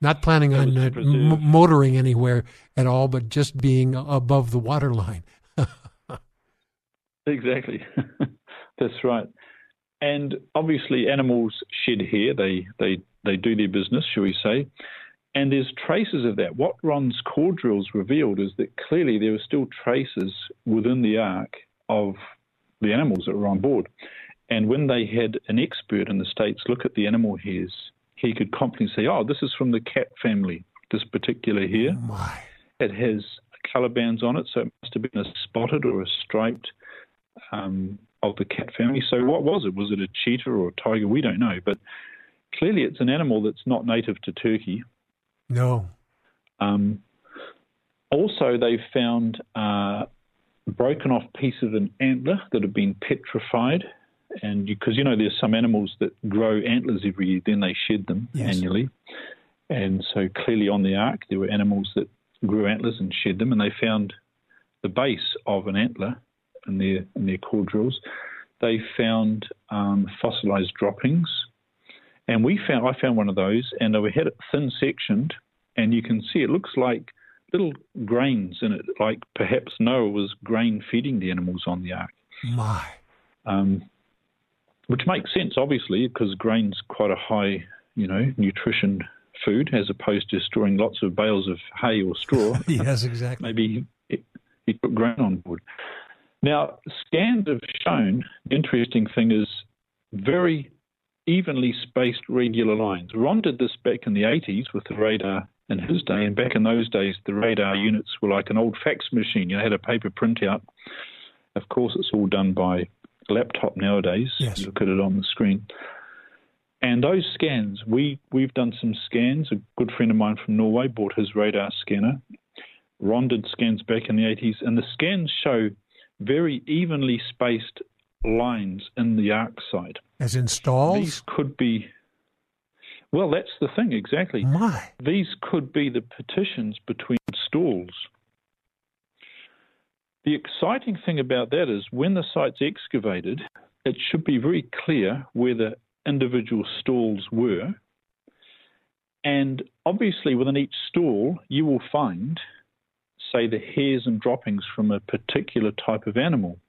not planning on uh, m- motoring anywhere at all, but just being above the waterline. *laughs* exactly. *laughs* That's right. And obviously, animals shed hair. They, they, they do their business, shall we say. And there's traces of that. What Ron's core drills revealed is that clearly there were still traces within the ark of the animals that were on board. And when they had an expert in the States look at the animal hairs he could confidently say, "Oh, this is from the cat family. This particular here. Oh it has color bands on it, so it must have been a spotted or a striped um, of the cat family. So what was it? Was it a cheetah or a tiger? We don't know, but clearly it's an animal that's not native to Turkey. No. Um, also, they found uh, broken off piece of an antler that had been petrified. And because you, know, there's some animals that grow antlers every year, then they shed them yes. annually. And so clearly on the ark, there were animals that grew antlers and shed them, and they found the base of an antler in their in their core drills. They found um, fossilized droppings, and we found I found one of those, and we had it thin sectioned, and you can see it looks like little grains in it, like perhaps Noah was grain feeding the animals on the ark. My. Um, which makes sense, obviously, because grain's quite a high, you know, nutrition food as opposed to storing lots of bales of hay or straw. *laughs* yes, exactly. Maybe he, he put grain on board. Now, scans have shown the interesting thing is very evenly spaced regular lines. Ron did this back in the 80s with the radar in his day, and back in those days, the radar units were like an old fax machine. You had a paper printout. Of course, it's all done by laptop nowadays. Yes. You look at it on the screen. And those scans, we, we've done some scans. A good friend of mine from Norway bought his radar scanner. Ron did scans back in the 80s, and the scans show very evenly spaced lines in the ark side. As in stalls? These could be. Well, that's the thing, exactly. My. These could be the partitions between stalls. The exciting thing about that is when the site's excavated, it should be very clear where the individual stalls were. And obviously, within each stall, you will find, say, the hairs and droppings from a particular type of animal.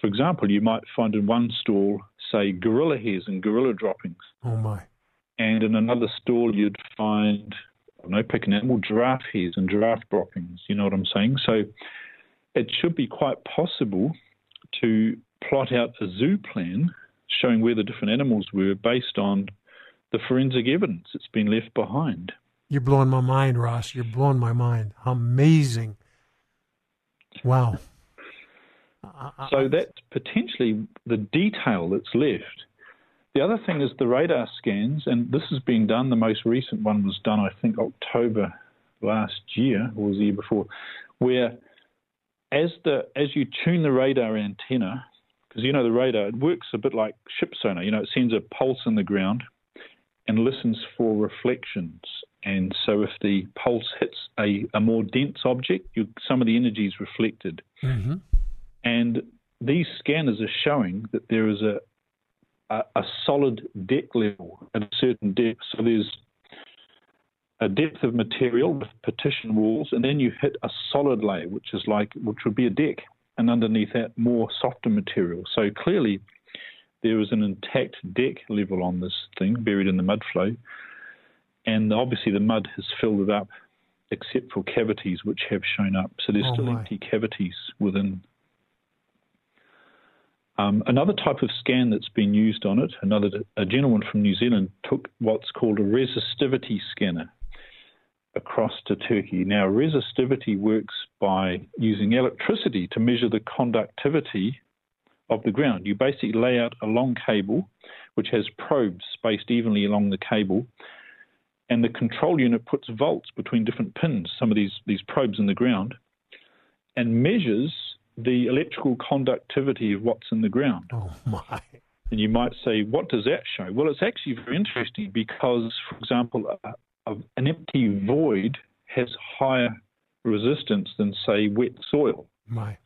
For example, you might find in one stall, say, gorilla hairs and gorilla droppings. Oh, my. And in another stall, you'd find, I don't know, pick an animal, giraffe hairs and giraffe droppings. You know what I'm saying? So it should be quite possible to plot out a zoo plan showing where the different animals were based on the forensic evidence that's been left behind. You're blowing my mind, Ross. You're blowing my mind. Amazing. Wow. *laughs* So that's potentially the detail that's left. The other thing is the radar scans, and this has been done. The most recent one was done, I think, October last year or was the year before, where as the as you tune the radar antenna, because you know the radar it works a bit like ship sonar. You know, it sends a pulse in the ground and listens for reflections. And so, if the pulse hits a, a more dense object, you, some of the energy is reflected. Mm-hmm. And these scanners are showing that there is a, a, a solid deck level at a certain depth. So there's a depth of material with partition walls, and then you hit a solid layer, which is like which would be a deck and underneath that, more softer material. So clearly, there is an intact deck level on this thing buried in the mud flow, and obviously the mud has filled it up, except for cavities which have shown up. So there's oh still my. empty cavities within. Um, another type of scan that's been used on it, another a gentleman from New Zealand took what's called a resistivity scanner across to Turkey. Now, resistivity works by using electricity to measure the conductivity of the ground. You basically lay out a long cable which has probes spaced evenly along the cable, and the control unit puts volts between different pins, some of these, these probes in the ground, and measures the electrical conductivity of what's in the ground. Oh, my. And you might say, what does that show? Well, it's actually very interesting because, for example, an empty void has higher resistance than, say, wet soil. My.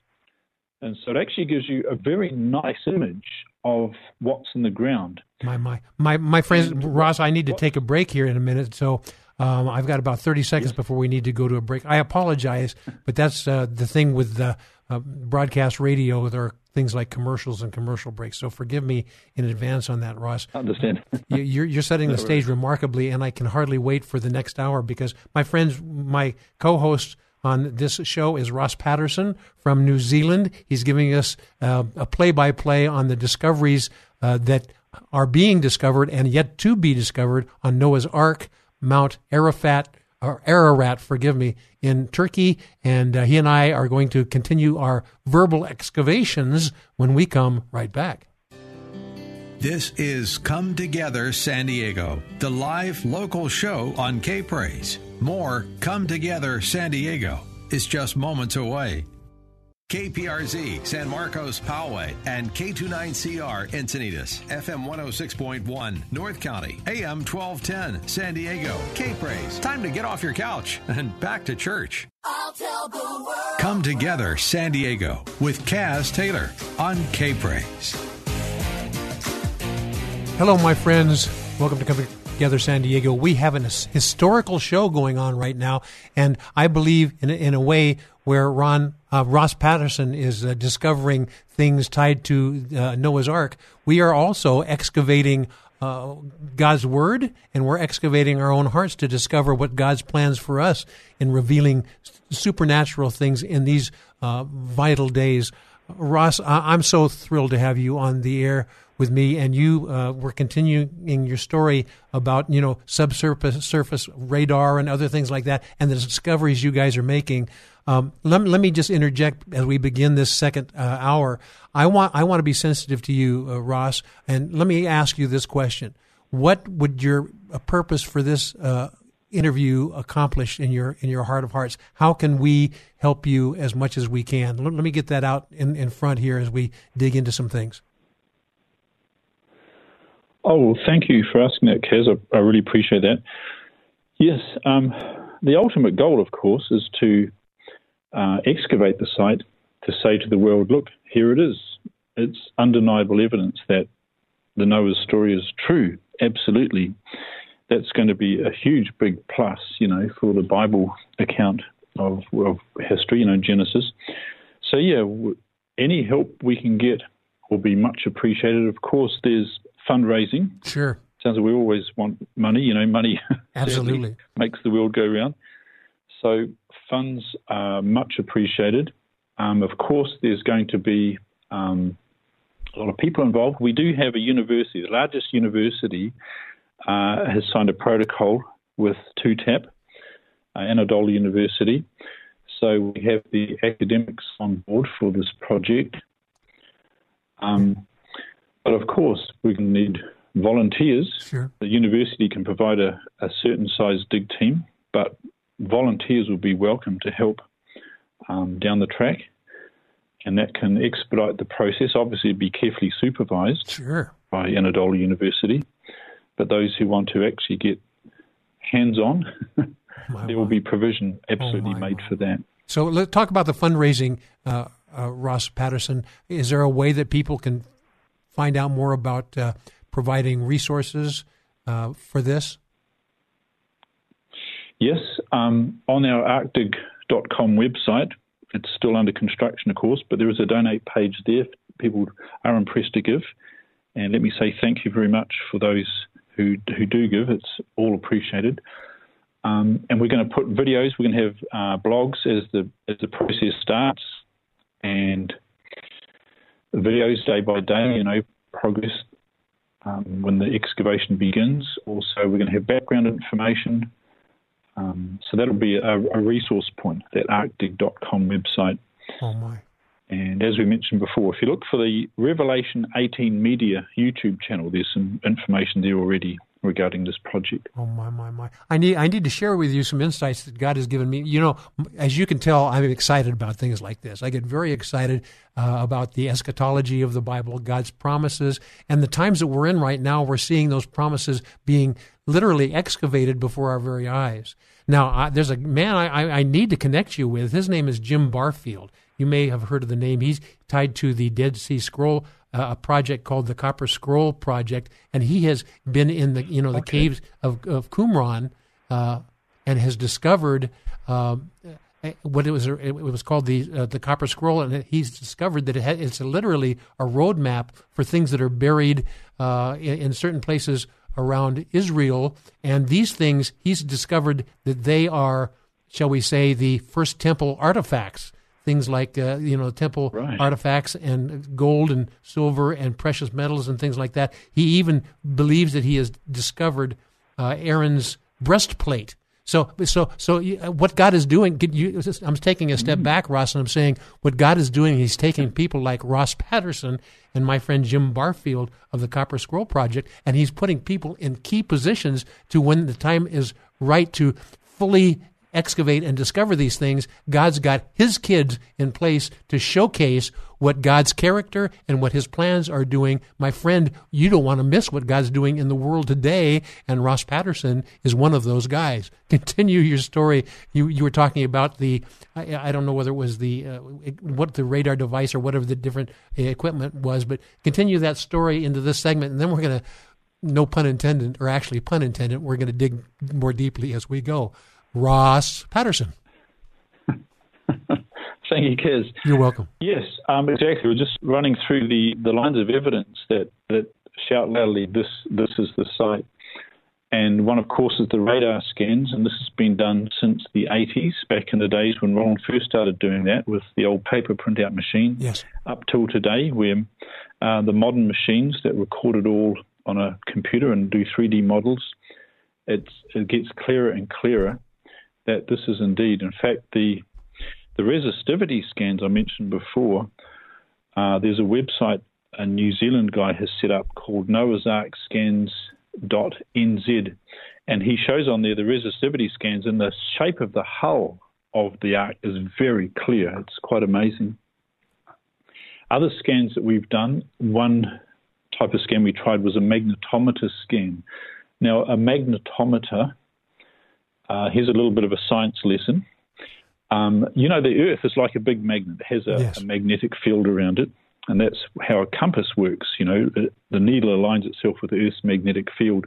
And so it actually gives you a very nice image of what's in the ground. My my my my friends, Ross. I need to take a break here in a minute, so um, I've got about thirty seconds yes. before we need to go to a break. I apologize, but that's uh, the thing with the uh, broadcast radio. There are things like commercials and commercial breaks. So forgive me in advance on that, Ross. I understand. *laughs* you're, you're setting the stage remarkably, and I can hardly wait for the next hour because my friends, my co-host on this show is Ross Patterson from New Zealand. He's giving us uh, a play-by-play on the discoveries uh, that are being discovered and yet to be discovered on Noah's Ark, Mount Arafat, or Ararat, forgive me, in Turkey. And uh, he and I are going to continue our verbal excavations when we come right back. This is Come Together San Diego, the live local show on K Praise. More Come Together San Diego is just moments away. KPRZ, San Marcos Poway, and K29CR Encinitas, FM 106.1, North County, AM 1210, San Diego, K Praise. Time to get off your couch and back to church. Come together, San Diego, with Kaz Taylor on K Praise. Hello, my friends. Welcome to Come Together San Diego. We have a historical show going on right now, and I believe in, in a way where Ron uh, Ross Patterson is uh, discovering things tied to uh, Noah's Ark. We are also excavating uh, God's Word, and we're excavating our own hearts to discover what God's plans for us in revealing supernatural things in these uh, vital days. Ross, I- I'm so thrilled to have you on the air with me, and you uh, were continuing your story about you know subsurface surface radar and other things like that, and the discoveries you guys are making. Um, let, let me just interject as we begin this second uh, hour. I want I want to be sensitive to you, uh, Ross, and let me ask you this question: What would your uh, purpose for this uh, interview accomplish in your in your heart of hearts? How can we help you as much as we can? Let, let me get that out in, in front here as we dig into some things. Oh, thank you for asking that, Kaz. I, I really appreciate that. Yes, um, the ultimate goal, of course, is to uh, excavate the site to say to the world, look, here it is. It's undeniable evidence that the Noah's story is true. Absolutely. That's going to be a huge, big plus, you know, for the Bible account of, of history, you know, Genesis. So, yeah, w- any help we can get will be much appreciated. Of course, there's fundraising. Sure. Sounds like we always want money. You know, money *laughs* absolutely *laughs* makes the world go round. So funds are much appreciated. Um, of course, there's going to be um, a lot of people involved. We do have a university, the largest university, uh, has signed a protocol with TUTAP, uh, Anadolu University. So we have the academics on board for this project. Um, but of course, we can need volunteers. Sure. The university can provide a, a certain size dig team, but volunteers will be welcome to help um, down the track, and that can expedite the process. Obviously, be carefully supervised sure. by Anadolu University, but those who want to actually get hands on, *laughs* there will be provision absolutely oh made my. for that. So let's talk about the fundraising, uh, uh, Ross Patterson. Is there a way that people can find out more about uh, providing resources uh, for this? Yes, um, on our arcdig.com website, it's still under construction, of course, but there is a donate page there. People are impressed to give. And let me say thank you very much for those who, who do give. It's all appreciated. Um, and we're going to put videos, we're going to have uh, blogs as the, as the process starts and videos day by day, you know, progress um, when the excavation begins. Also, we're going to have background information um, so that'll be a, a, resource point, that arcdig.com website. Oh, my. And as we mentioned before, if you look for the Revelation 18 Media YouTube channel, there's some information there already regarding this project. Oh my my my! I need I need to share with you some insights that God has given me. You know, as you can tell, I'm excited about things like this. I get very excited uh, about the eschatology of the Bible, God's promises, and the times that we're in right now. We're seeing those promises being literally excavated before our very eyes. Now, I, there's a man I, I need to connect you with. His name is Jim Barfield. You may have heard of the name. He's tied to the Dead Sea Scroll uh, a project called the Copper Scroll Project, and he has been in the you know the okay. caves of, of Qumran uh, and has discovered um, what it was. It was called the uh, the Copper Scroll, and he's discovered that it ha- it's literally a roadmap for things that are buried uh, in, in certain places around Israel, and these things he's discovered that they are, shall we say, the first temple artifacts things like uh, you know temple right. artifacts and gold and silver and precious metals and things like that. He even believes that he has discovered uh, Aaron's breastplate. So, so, so, uh, what God is doing? You, I'm taking a step mm. back, Ross, and I'm saying what God is doing. He's taking people like Ross Patterson and my friend Jim Barfield of the Copper Scroll Project, and he's putting people in key positions to when the time is right to fully excavate and discover these things, God's got His kids in place to showcase what God's character and what His plans are doing. My friend, you don't want to miss what God's doing in the world today, and Ross Patterson is one of those guys. *laughs* Continue your story. You you were talking about the I, I don't know whether it was the uh, what the radar device or whatever the different equipment was, but continue that story into this segment, and then we're going to no pun intended, or actually pun intended, we're going to dig more deeply as we go. Ross Patterson. *laughs* Thank you, Kaz. You're welcome. Yes, um, exactly. We're just running through the, the lines of evidence that, that shout loudly, this, this is the site. And one, of course, is the radar scans, and this has been done since the 80s, back in the days when Roland first started doing that with the old paper printout machine. Yes. Up till today, where uh, the modern machines that record it all on a computer and do 3D models, it gets clearer and clearer that this is indeed, in fact, the the resistivity scans I mentioned before. Uh, there's a website a New Zealand guy has set up called Noah's Ark Scans.nz, and he shows on there the resistivity scans, and the shape of the hull of the ark is very clear. It's quite amazing. Other scans that we've done, one type of scan we tried was a magnetometer scan. Now, a magnetometer, uh, here's a little bit of a science lesson. Um, you know, the Earth is like a big magnet, it has a, yes. a, magnetic field around it, and that's how a compass works. You know, the needle aligns itself with the Earth's magnetic field.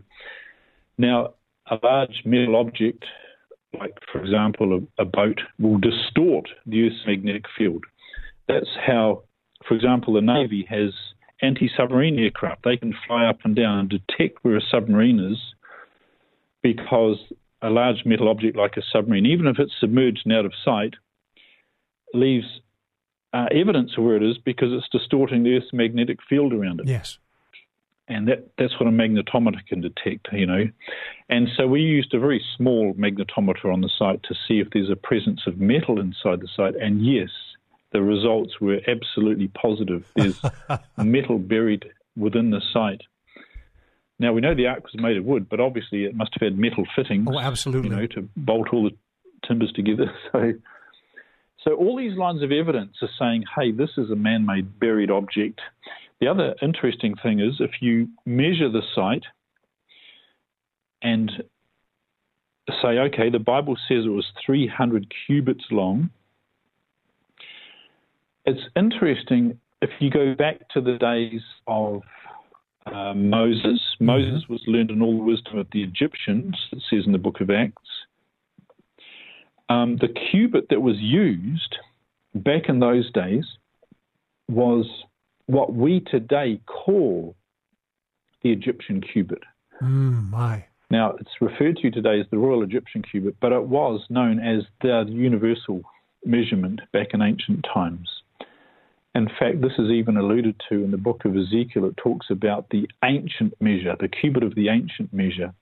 Now, a large metal object, like, for example, a, a boat, will distort the Earth's magnetic field. That's how, for example, the Navy has anti submarine aircraft. They can fly up and down and detect where a submarine is because a large metal object like a submarine, even if it's submerged and out of sight, leaves uh, evidence of where it is because it's distorting the Earth's magnetic field around it. Yes. And that, that's what a magnetometer can detect, you know. And so we used a very small magnetometer on the site to see if there's a presence of metal inside the site. And yes, the results were absolutely positive. There's *laughs* metal buried within the site. Now we know the ark was made of wood, but obviously it must have had metal fittings. Oh, absolutely. You know, to bolt all the timbers together. *laughs* So, so all these lines of evidence are saying, "Hey, this is a man-made buried object." The other interesting thing is, if you measure the site and say, "Okay, the Bible says it was 300 cubits long," it's interesting if you go back to the days of uh, Moses. Mm-hmm. Moses was learned in all the wisdom of the Egyptians, it says in the book of Acts. Um, the cubit that was used back in those days was what we today call the Egyptian cubit. Mm, my. Now, it's referred to today as the Royal Egyptian cubit, but it was known as the universal measurement back in ancient times. In fact, this is even alluded to in the book of Ezekiel. It talks about the ancient measure, the cubit of the ancient measure.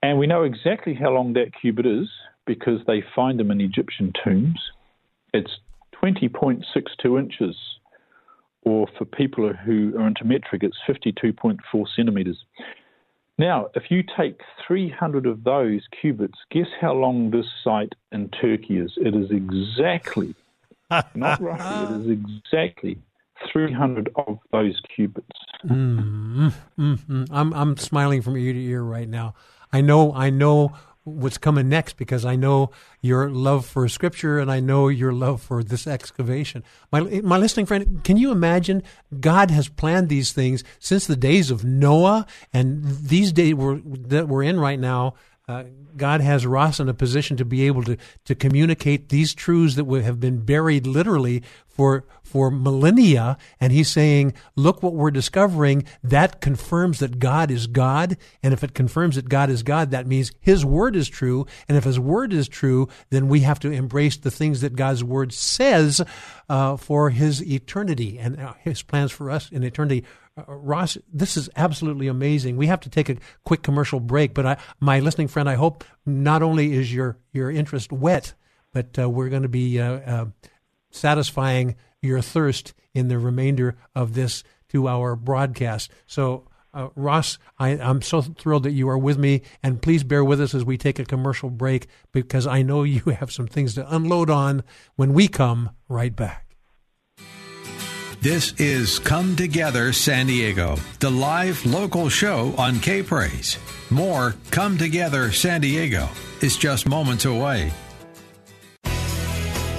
And we know exactly how long that cubit is because they find them in Egyptian tombs. It's 20.62 inches, or for people who are into metric, it's 52.4 centimeters. Now, if you take 300 of those cubits, guess how long this site in Turkey is? It is exactly not roughly. *laughs* It is exactly 300 of those cubits. Mm, mm, I'm I'm smiling from ear to ear right now. I know I know what's coming next because I know your love for scripture and I know your love for this excavation. My my listening friend, can you imagine God has planned these things since the days of Noah and these days we're, that we're in right now uh, God has Ross in a position to be able to, to communicate these truths that have been buried literally for for millennia and he's saying look what we're discovering that confirms that God is God and if it confirms that God is God that means his word is true and if his word is true then we have to embrace the things that God's word says uh, for his eternity and uh, his plans for us in eternity uh, Ross, this is absolutely amazing. We have to take a quick commercial break, but I, my listening friend, I hope not only is your, your interest whet, but uh, we're going to be uh, uh, satisfying your thirst in the remainder of this two hour broadcast. So, uh, Ross, I, am so thrilled that you are with me, and please bear with us as we take a commercial break because I know you *laughs* have some things to unload on when we come right back. This is Come Together San Diego, the live local show on K Praise. More Come Together San Diego is just moments away.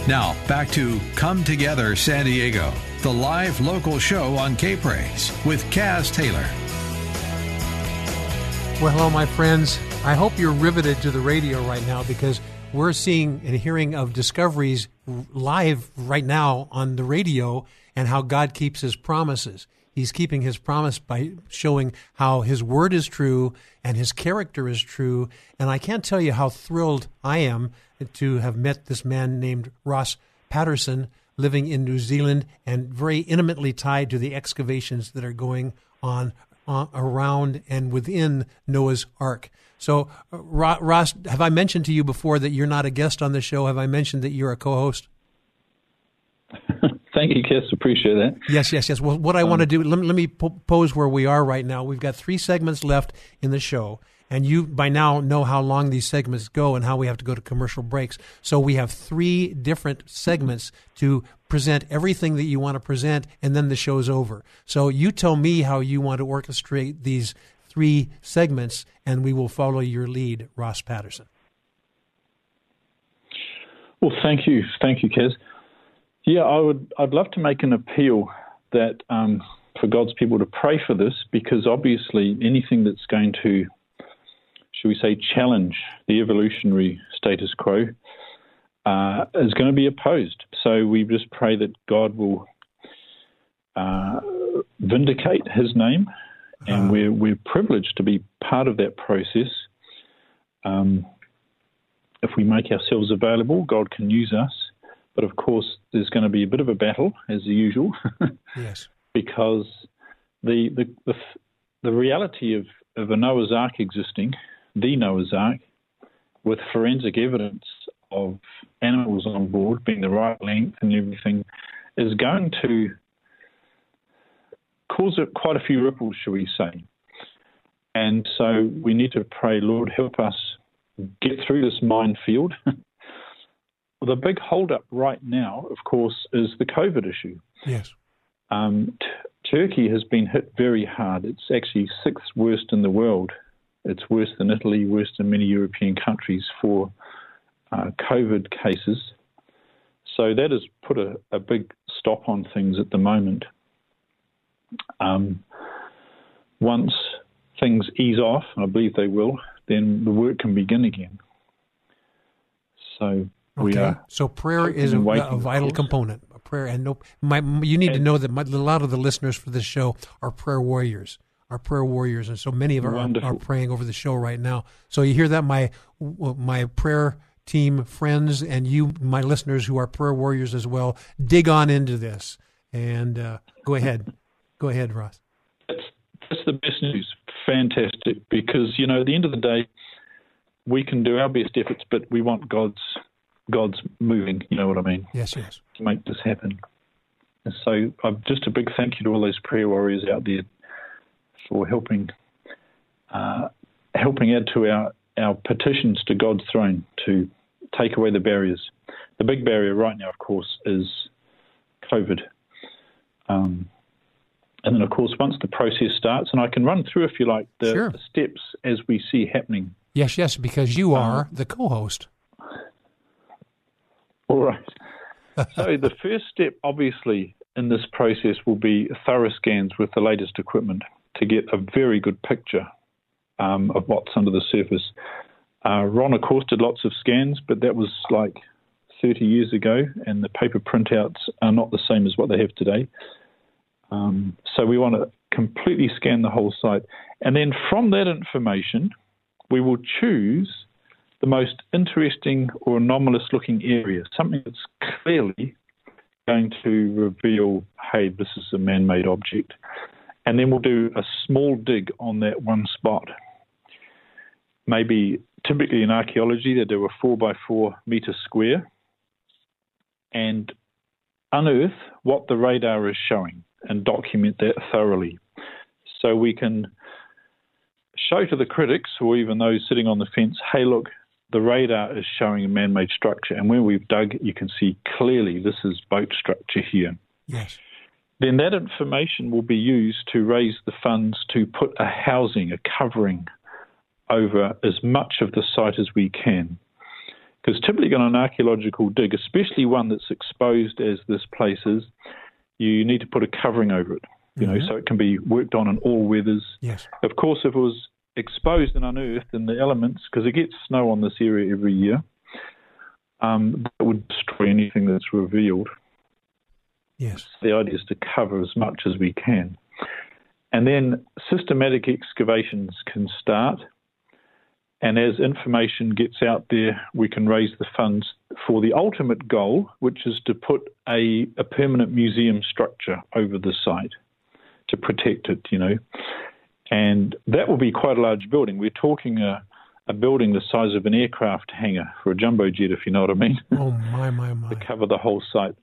Now, back to Come Together San Diego, the live local show on K Praise with Kaz Taylor. Well, hello, my friends. I hope you're riveted to the radio right now because we're seeing and hearing of discoveries live right now on the radio and how God keeps his promises. He's keeping his promise by showing how his word is true and his character is true. And I can't tell you how thrilled I am to have met this man named Ross Patterson living in New Zealand and very intimately tied to the excavations that are going on uh, around and within Noah's Ark. So, uh, Ross, have I mentioned to you before that you're not a guest on the show? Have I mentioned that you're a co-host? *laughs* Thank you, Kaz. Appreciate that. Yes, yes, yes. Well, what I um, want to do, let me, let me pose where we are right now. We've got three segments left in the show, and you by now know how long these segments go and how we have to go to commercial breaks. So we have three different segments to present everything that you want to present, and then the show's over. So you tell me how you want to orchestrate these three segments, and we will follow your lead, Ross Patterson. Well, thank you, thank you, Kaz. Yeah, I would. I'd love to make an appeal that um, for God's people to pray for this, because obviously anything that's going to, should we say, challenge the evolutionary status quo uh, is going to be opposed. So we just pray that God will uh, vindicate His name, and uh-huh. we're we're privileged to be part of that process. Um, if we make ourselves available, God can use us. But of course, there's going to be a bit of a battle, as usual. *laughs* yes. Because the, the the the reality of, of a Noah's Ark existing, the Noah's Ark, with forensic evidence of animals on board being the right length and everything is going to cause quite a few ripples, shall we say. And so we need to pray, Lord, help us get through this minefield. *laughs* the big holdup right now, of course, is the COVID issue. Yes. Um, t- Turkey has been hit very hard. It's actually sixth worst in the world. It's worse than Italy, worse than many European countries for uh, COVID cases. So that has put a, a, big stop on things at the moment. Um, once things ease off, and I believe they will, then the work can begin again. So we okay. So prayer is a, a vital component. Prayer and no, my, you need and, to know that my, a lot of the listeners for this show are prayer warriors are prayer warriors, and so many of them are, are, praying over the show right now. So you hear that, my my prayer team friends and you, my listeners who are prayer warriors as well, dig on into this. And uh, go ahead. Go ahead, Ross. That's, that's the best news. Fantastic. Because, you know, at the end of the day, we can do our best efforts, but we want God's God's moving. You know what I mean? Yes, yes. To make this happen. And so, just a big thank you to all those prayer warriors out there for helping uh, helping add to our our petitions to God's throne to take away the barriers. The big barrier right now, of course, is COVID. Um, and then, of course, once the process starts, and I can run through, if you like, the, sure. the steps as we see happening. Yes, yes, because you um, are the co host. All right. so, the first step, obviously, in this process will be thorough scans with the latest equipment to get a very good picture um, of what's under the surface. Uh, Ron, of course, did lots of scans, but that was like 30 years ago, and the paper printouts are not the same as what they have today. Um, so we want to completely scan the whole site. And then from that information, we will choose the most interesting or anomalous looking area, something that's clearly going to reveal, hey, this is a man made object. And then we'll do a small dig on that one spot. Maybe typically in archaeology, they do a four by four meter square and unearth what the radar is showing and document that thoroughly. So we can show to the critics or even those sitting on the fence, hey, look, the radar is showing a man made structure. And when we've dug, you can see clearly this is boat structure here. Yes. Then that information will be used to raise the funds to put a housing, a covering over as much of the site as we can. Because typically on an archaeological dig, especially one that's exposed as this place is, you need to put a covering over it. You know, mm-hmm. so it can be worked on in all weathers. Yes. Of course, if it was exposed and unearthed in the elements, because it gets snow on this area every year, um, that would destroy anything that's revealed. Yes. The idea is to cover as much as we can. And then systematic excavations can start. And as information gets out there, we can raise the funds for the ultimate goal, which is to put a, a permanent museum structure over the site to protect it, you know. And that will be quite a large building. We're talking a, a building the size of an aircraft hangar for a jumbo jet, if you know what I mean. *laughs* Oh, my, my, my. *laughs* to cover the whole site.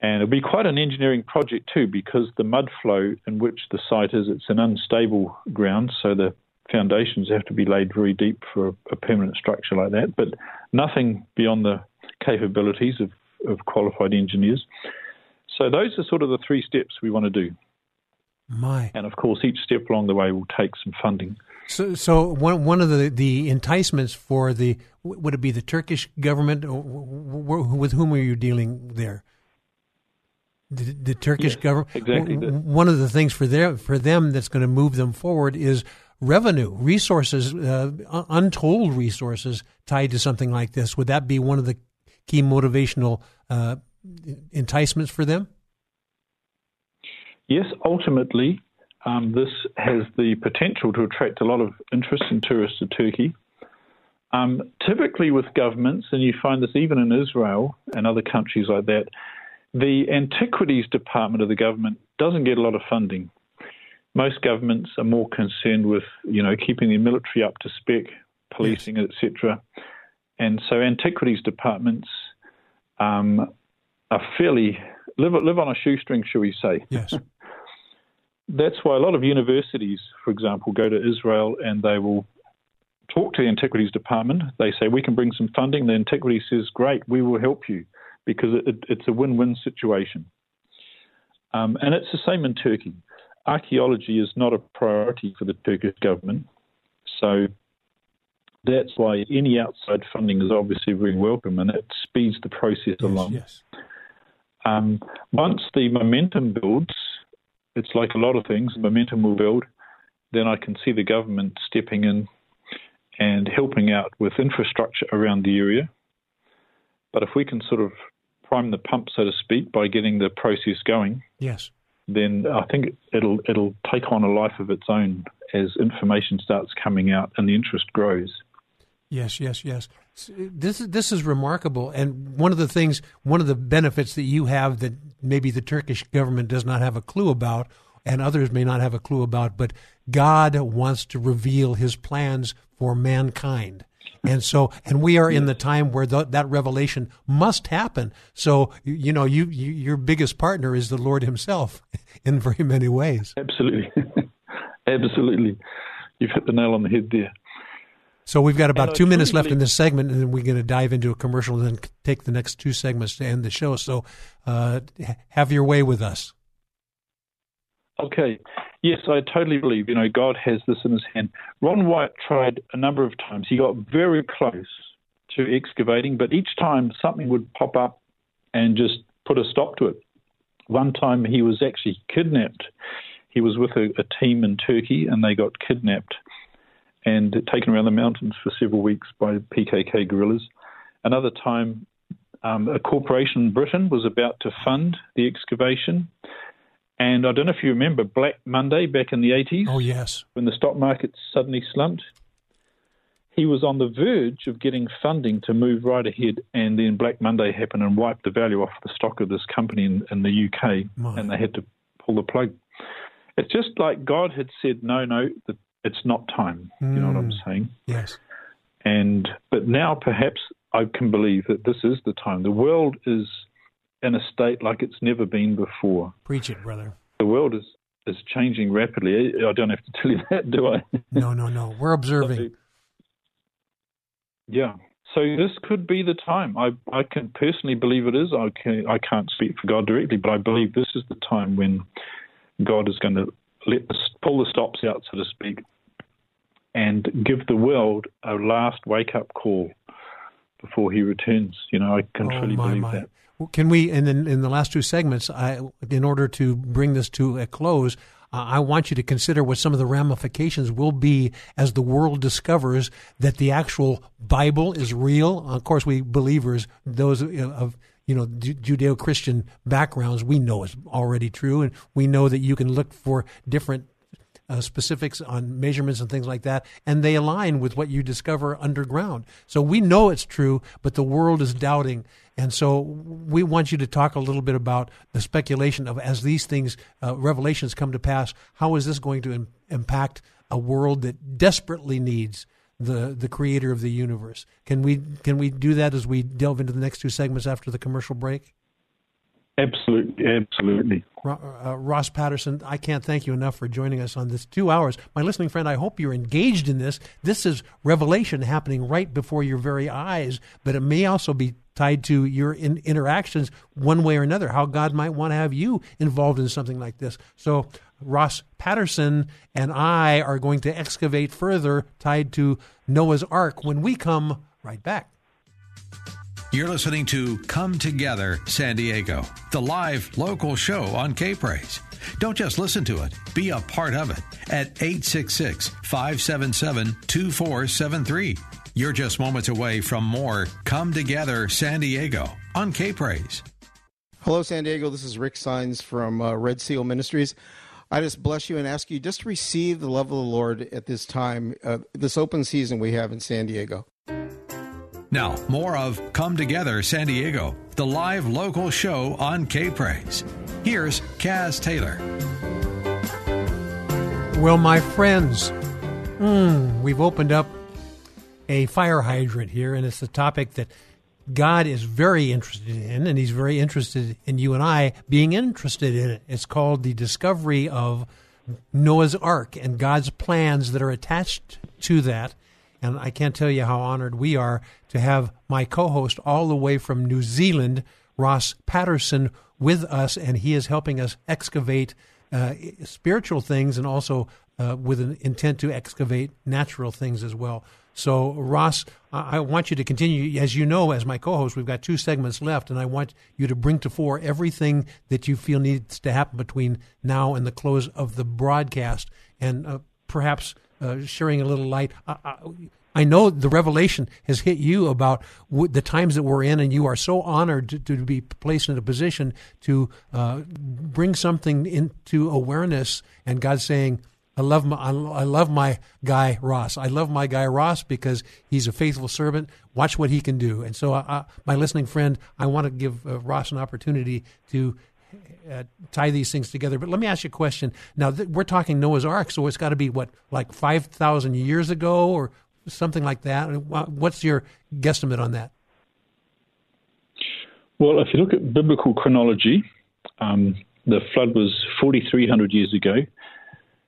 And it'll be quite an engineering project too, because the mud flow in which the site is, it's an unstable ground, so the foundations have to be laid very deep for a, a permanent structure like that. But nothing beyond the capabilities of, of qualified engineers. So those are sort of the three steps we want to do. My. And of course, each step along the way will take some funding. So, so one one of the, the enticements for the would it be the Turkish government? With whom are you dealing there? The, the Turkish yes, government. Exactly. One of the things for their for them that's going to move them forward is revenue, resources, uh, untold resources tied to something like this. Would that be one of the key motivational uh, enticements for them? Yes, ultimately, um, this has the potential to attract a lot of interest and tourists to Turkey. Um, typically, with governments, and you find this even in Israel and other countries like that, the antiquities department of the government doesn't get a lot of funding. Most governments are more concerned with, you know, keeping the military up to spec, policing, yes. etc. And so, antiquities departments um, are fairly live live on a shoestring, shall we say? Yes. That's why a lot of universities, for example, go to Israel and they will talk to the antiquities department. They say we can bring some funding. The antiquities says, "Great, we will help you," because it, it, it's a win-win situation. Um, and it's the same in Turkey. Archaeology is not a priority for the Turkish government, so that's why any outside funding is obviously very welcome, and it speeds the process yes, along. Yes. Um, once the momentum builds, it's like a lot of things, momentum will build, then I can see the government stepping in and helping out with infrastructure around the area. But if we can sort of prime the pump, so to speak, by getting the process going, yes, then I think it'll it'll take on a life of its own as information starts coming out and the interest grows. Yes, yes, yes. This is this is remarkable, and one of the things, one of the benefits that you have that maybe the Turkish government does not have a clue about, and others may not have a clue about, but God wants to reveal His plans for mankind, and so, and we are in the time where the, that revelation must happen. So, you know, you, you your biggest partner is the Lord Himself, *laughs* in very many ways. Absolutely, *laughs* absolutely. You've hit the nail on the head there. So we've got about two minutes left in this segment, and then we're going to dive into a commercial and then take the next two segments to end the show. So uh, have your way with us. Okay. Yes, I totally believe, you know, God has this in his hand. Ron Wyatt tried a number of times. He got very close to excavating, but each time something would pop up and just put a stop to it. One time he was actually kidnapped. He was with a, a team in Turkey and they got kidnapped and taken around the mountains for several weeks by PKK guerrillas. Another time, um, a corporation in Britain was about to fund the excavation. And I don't know if you remember Black Monday back in the 80s. Oh, yes. When the stock market suddenly slumped. He was on the verge of getting funding to move right ahead, and then Black Monday happened and wiped the value off the stock of this company in, in the UK, My. and they had to pull the plug. It's just like God had said, no, no, the it's not time. Mm. You know what I'm mm. saying? Yes. And but now perhaps I can believe that this is the time. The world is in a state like it's never been before. Preach it, brother. The world is is changing rapidly. I don't have to tell you *laughs* that, do I? no, no, no. We're observing. So, *laughs* yeah. So this could be the time. I I can personally believe it is. I can I can't speak for God directly, but I believe this is the time when God is going to let the, pull the stops out, so to speak, and give the world a last wake up call before He returns. You know, I can oh, truly my, believe my. that. Can we, in the, in the last two segments, I, in order to bring this to a close, uh, I want you to consider what some of the ramifications will be as the world discovers that the actual Bible is real. Of course, we believers, those of you know Judeo-Christian backgrounds, we know it's already true, and we know that you can look for different uh, specifics on measurements and things like that, and they align with what you discover underground. So we know it's true, but the world is doubting. And so we want you to talk a little bit about the speculation of as these things, uh, revelations come to pass, how is this going to Im- impact a world that desperately needs the the creator of the universe? Can we can we do that as we delve into the next two segments after the commercial break? Absolutely, absolutely. Uh, Ross Patterson, I can't thank you enough for joining us on this two hours. My listening friend, I hope you're engaged in this. This is revelation happening right before your very eyes, but it may also be tied to your in- interactions one way or another, how God might want to have you involved in something like this. So, Ross Patterson and I are going to excavate further tied to Noah's Ark when we come right back. You're listening to Come Together San Diego, the live local show on K Praise. Don't just listen to it, be a part of it at 866 577 2473. You're just moments away from more Come Together San Diego on K Praise. Hello, San Diego. This is Rick Signs from uh, Red Seal Ministries. I just bless you and ask you just receive the love of the Lord at this time, uh, this open season we have in San Diego. Now, more of Come Together San Diego, the live local show on K Praise. Here's Kaz Taylor. Well, my friends, mm, we've opened up a fire hydrant here, and it's a topic that God is very interested in, and He's very interested in you and I being interested in it. It's called the discovery of Noah's Ark and God's plans that are attached to that. And I can't tell you how honored we are to have my co host all the way from New Zealand, Ross Patterson, with us, and he is helping us excavate uh, spiritual things and also uh, with an intent to excavate natural things as well. So, Ross, I want you to continue. As you know, as my co host, we've got two segments left, and I want you to bring to fore everything that you feel needs to happen between now and the close of the broadcast, and uh, perhaps uh, sharing a little light. I, I, I, know the revelation has hit you about w- the times that we're in, and you are so honored to, to be placed in a position to uh, bring something into awareness, and God saying, I love my I love my guy Ross. I love my guy Ross because he's a faithful servant. Watch what he can do. And so, uh, my listening friend, I want to give uh, Ross an opportunity to uh, tie these things together. But let me ask you a question. Now th- we're talking Noah's Ark, so it's got to be what like five thousand years ago or something like that. What's your guesstimate on that? Well, if you look at biblical chronology, um, the flood was forty three hundred years ago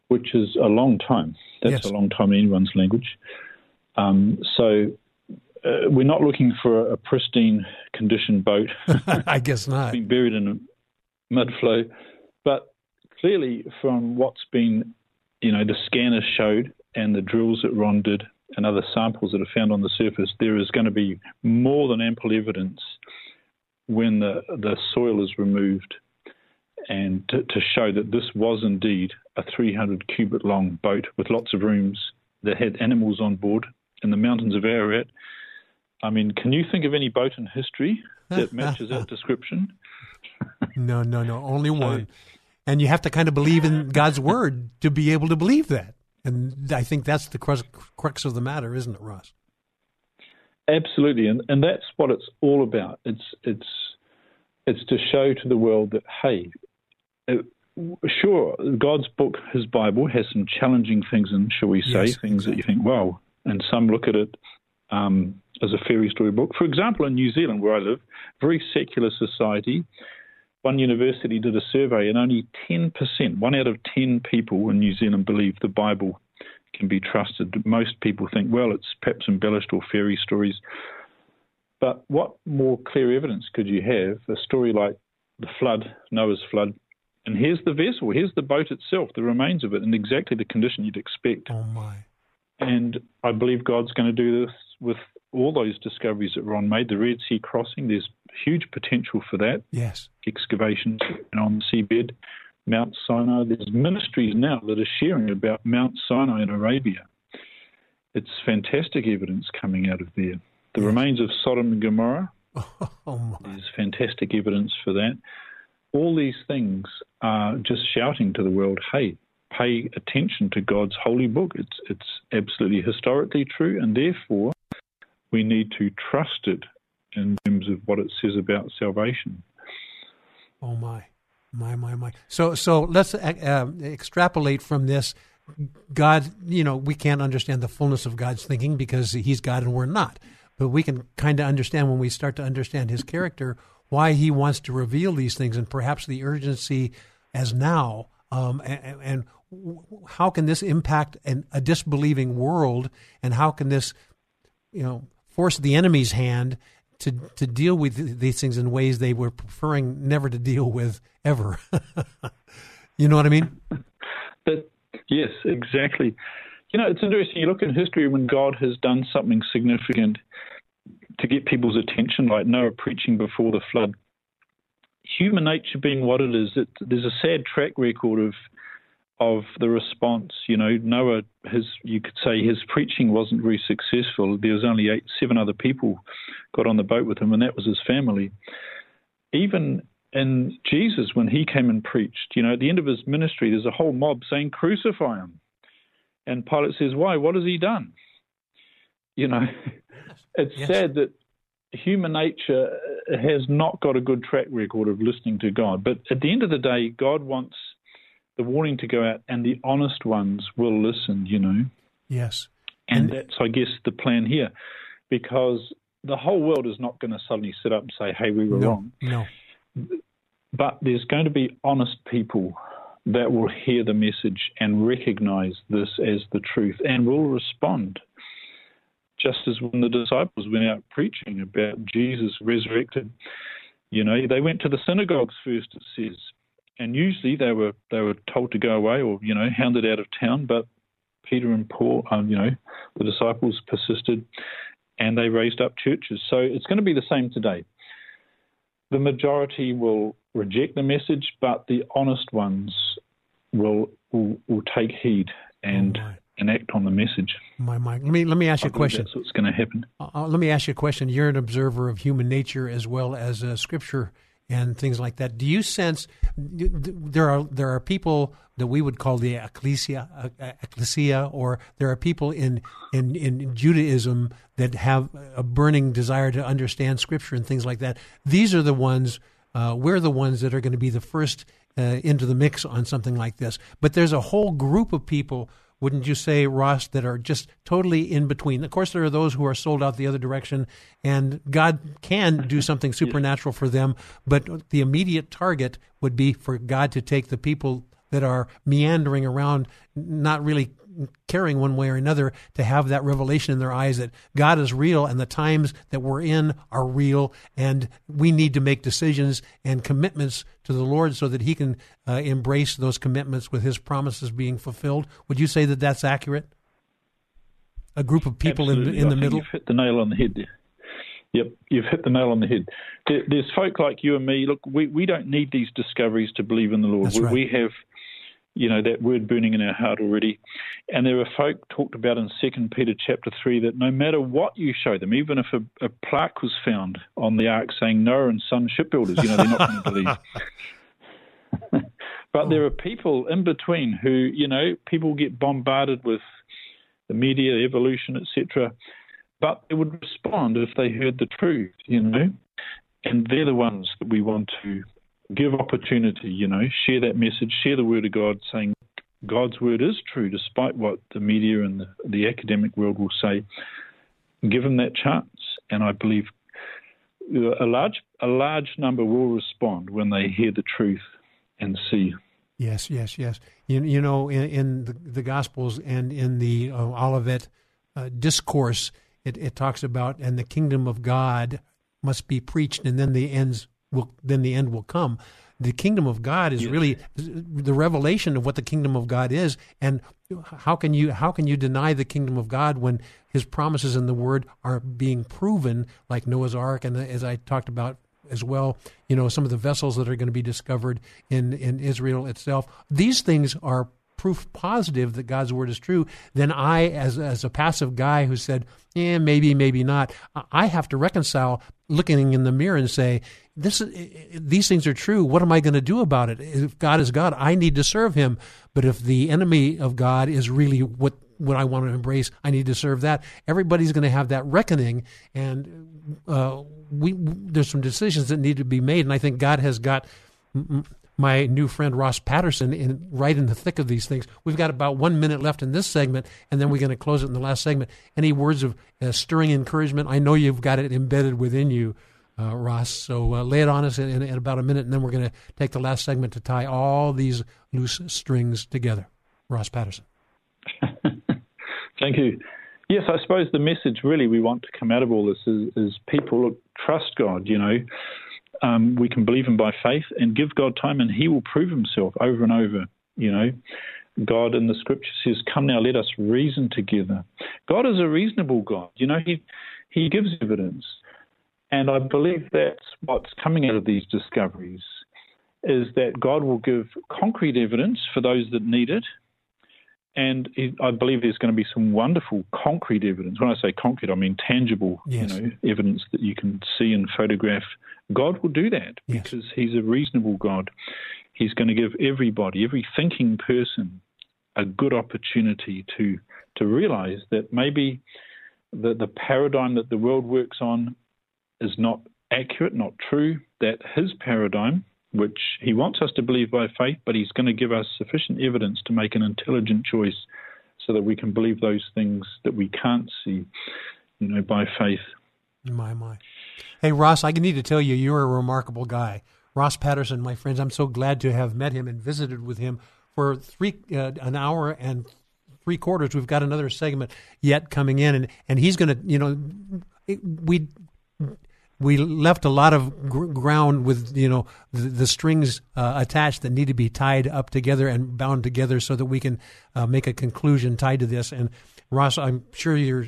which is a long time. That's yes. a long time in anyone's language. Um, so uh, we're not looking for a pristine condition boat. *laughs* I guess not. being buried in a mud flow. But clearly, from what's been, you know, the scanners showed and the drills that Ron did and other samples that are found on the surface, there is going to be more than ample evidence when the, the soil is removed and to, to, show that this was indeed a 300 cubit long boat with lots of rooms that had animals on board in the mountains of Ararat. I mean, can you think of any boat in history that matches that *laughs* description? No, no, no, only one. And you have to kind of believe in God's word to be able to believe that. And I think that's the crux of the matter, isn't it, Ross? Absolutely, and and that's what it's all about. It's it's it's to show to the world that hey, uh, sure, God's book, His Bible, has some challenging things in, shall we say, yes, things exactly. that you think, wow. And some look at it um, as a fairy story book. For example, in New Zealand, where I live, very secular society, one university did a survey, and only 10%, one out of 10 people in New Zealand believe the Bible can be trusted. Most people think, well, it's perhaps embellished or fairy stories. But what more clear evidence could you have? A story like the flood, Noah's flood, and here's the vessel, here's the boat itself, the remains of it, in exactly the condition you'd expect. Oh my! And I believe God's going to do this with all those discoveries that Ron made. The Red Sea crossing, there's huge potential for that. Yes. Excavations on the seabed, Mount Sinai. There's ministries now that are sharing about Mount Sinai in Arabia. It's fantastic evidence coming out of there. The yes. remains of Sodom and Gomorrah. *laughs* Oh, there's fantastic evidence for that. All these things are just shouting to the world, hey, pay attention to God's holy book. It's, it's absolutely historically true, and therefore we need to trust it in terms of what it says about salvation. Oh my, my, my, my. So, so let's uh, uh, extrapolate from this. God, you know, we can't understand the fullness of God's thinking because He's God and we're not. But we can kind of understand when we start to understand His character why He wants to reveal these things and perhaps the urgency as now. Um, and, and how can this impact an, a disbelieving world, and how can this, you know, force the enemy's hand to to deal with these things in ways they were preferring never to deal with ever. *laughs* you know what I mean? But yes, exactly. You know, it's interesting. You look in history when God has done something significant to get people's attention, like Noah preaching before the flood. Human nature being what it is, it, there's a sad track record of of the response. You know, Noah, his you could say his preaching wasn't very successful. There was only eight, seven other people got on the boat with him, and that was his family. Even in Jesus, when he came and preached, you know, at the end of his ministry, there's a whole mob saying, "Crucify him," and Pilate says, "Why? What has he done?" You know, *laughs* it's yes. sad that human nature has not got a good track record of listening to God. But at the end of the day, God wants the warning to go out, and the honest ones will listen, you know. Yes. And, and that's, I guess, the plan here, because the whole world is not going to suddenly sit up and say, hey, we were no, wrong. No. But there's going to be honest people that will hear the message and recognize this as the truth and will respond. Just as when the disciples went out preaching about Jesus resurrected, you know, they went to the synagogues first, it says, and usually they were they were told to go away or you know hounded out of town. But Peter and Paul, um, you know, the disciples persisted, and they raised up churches. So it's going to be the same today. The majority will reject the message, but the honest ones will will, will take heed and. Oh and act on the message. My, my. Let me let me ask you a question. That's what's going to happen. Uh, uh, let me ask you a question. You're an observer of human nature as well as uh, Scripture and things like that. Do you sense there are there are people that we would call the ecclesia, ecclesia, or there are people in, in in Judaism that have a burning desire to understand Scripture and things like that. These are the ones. Uh, we're the ones that are going to be the first uh, into the mix on something like this. But there's a whole group of people wouldn't you say, Ross, that are just totally in between? Of course, there are those who are sold out the other direction, and God can do *laughs* something supernatural for them, but the immediate target would be for God to take the people that are meandering around, not really caring one way or another to have that revelation in their eyes that God is real and the times that we're in are real and we need to make decisions and commitments to the Lord so that He can uh, embrace those commitments with His promises being fulfilled. Would you say that that's accurate? A group of people in, in the middle? You've hit the nail on the head there. Yep, you've hit the nail on the head. There, there's folk like you and me. Look, we, we don't need these discoveries to believe in the Lord. We, right. we have you know, that word burning in our heart already. And there are folk talked about in Second Peter chapter three that no matter what you show them, even if a, a plaque was found on the ark saying Noah and Son shipbuilders, you know, they're not going to believe. *laughs* but oh. there are people in between who, you know, people get bombarded with the media, evolution, etc. But they would respond if they heard the truth, you know. And they're the ones that we want to give opportunity, you know, share that message, share the word of God, saying God's word is true, despite what the media and the, the academic world will say. Give them that chance, and I believe a large a large number will respond when they hear the truth and see. Yes, yes, yes. You, you know, in, in the, the, Gospels and in the uh, Olivet uh, discourse, it, it talks about and the kingdom of God must be preached, and then the ends will then the end will come. The kingdom of God is yes. really the revelation of what the kingdom of God is, and how can you how can you deny the kingdom of God when His promises in the Word are being proven, like Noah's Ark, and as I talked about as well, you know, some of the vessels that are going to be discovered in in Israel itself. These things are proof positive that God's word is true, then I, as as a passive guy who said, "Yeah, maybe, maybe not," I have to reconcile looking in the mirror and say, "This, these things are true. What am I going to do about it? If God is God, I need to serve Him. But if the enemy of God is really what what I want to embrace, I need to serve that. Everybody's going to have that reckoning, and uh, we there's some decisions that need to be made, and I think God has got my new friend Ross Patterson in right in the thick of these things. We've got about one minute left in this segment, and then we're going to close it in the last segment. Any words of uh, stirring encouragement? I know you've got it embedded within you, uh, Ross. So uh, lay it on us in, in, in, about a minute, and then we're going to take the last segment to tie all these loose strings together. Ross Patterson. *laughs* Thank you. Yes, I suppose the message really we want to come out of all this is, is people trust God. You know, um, we can believe Him by faith and give God time, and He will prove Himself over and over. You know, God in the Scripture says, "Come now, let us reason together." God is a reasonable God. You know, He He gives evidence, and I believe that's what's coming out of these discoveries is that God will give concrete evidence for those that need it, and I believe there's going to be some wonderful concrete evidence. When I say concrete, I mean tangible, yes. you know, evidence that you can see and photograph. God will do that yes. because He's a reasonable God. He's going to give everybody, every thinking person, a good opportunity to to realize that maybe the the paradigm that the world works on is not accurate, not true. That His paradigm which he wants us to believe by faith, but he's going to give us sufficient evidence to make an intelligent choice so that we can believe those things that we can't see, you know, by faith. My, my. Hey, Ross, I need to tell you, you're a remarkable guy. Ross Patterson, my friends, I'm so glad to have met him and visited with him for three uh, an hour and three quarters. We've got another segment yet coming in, and, and he's going to, you know, we we left a lot of gr- ground with you know the, the strings uh, attached that need to be tied up together and bound together so that we can uh, make a conclusion tied to this. And Ross, I'm sure you're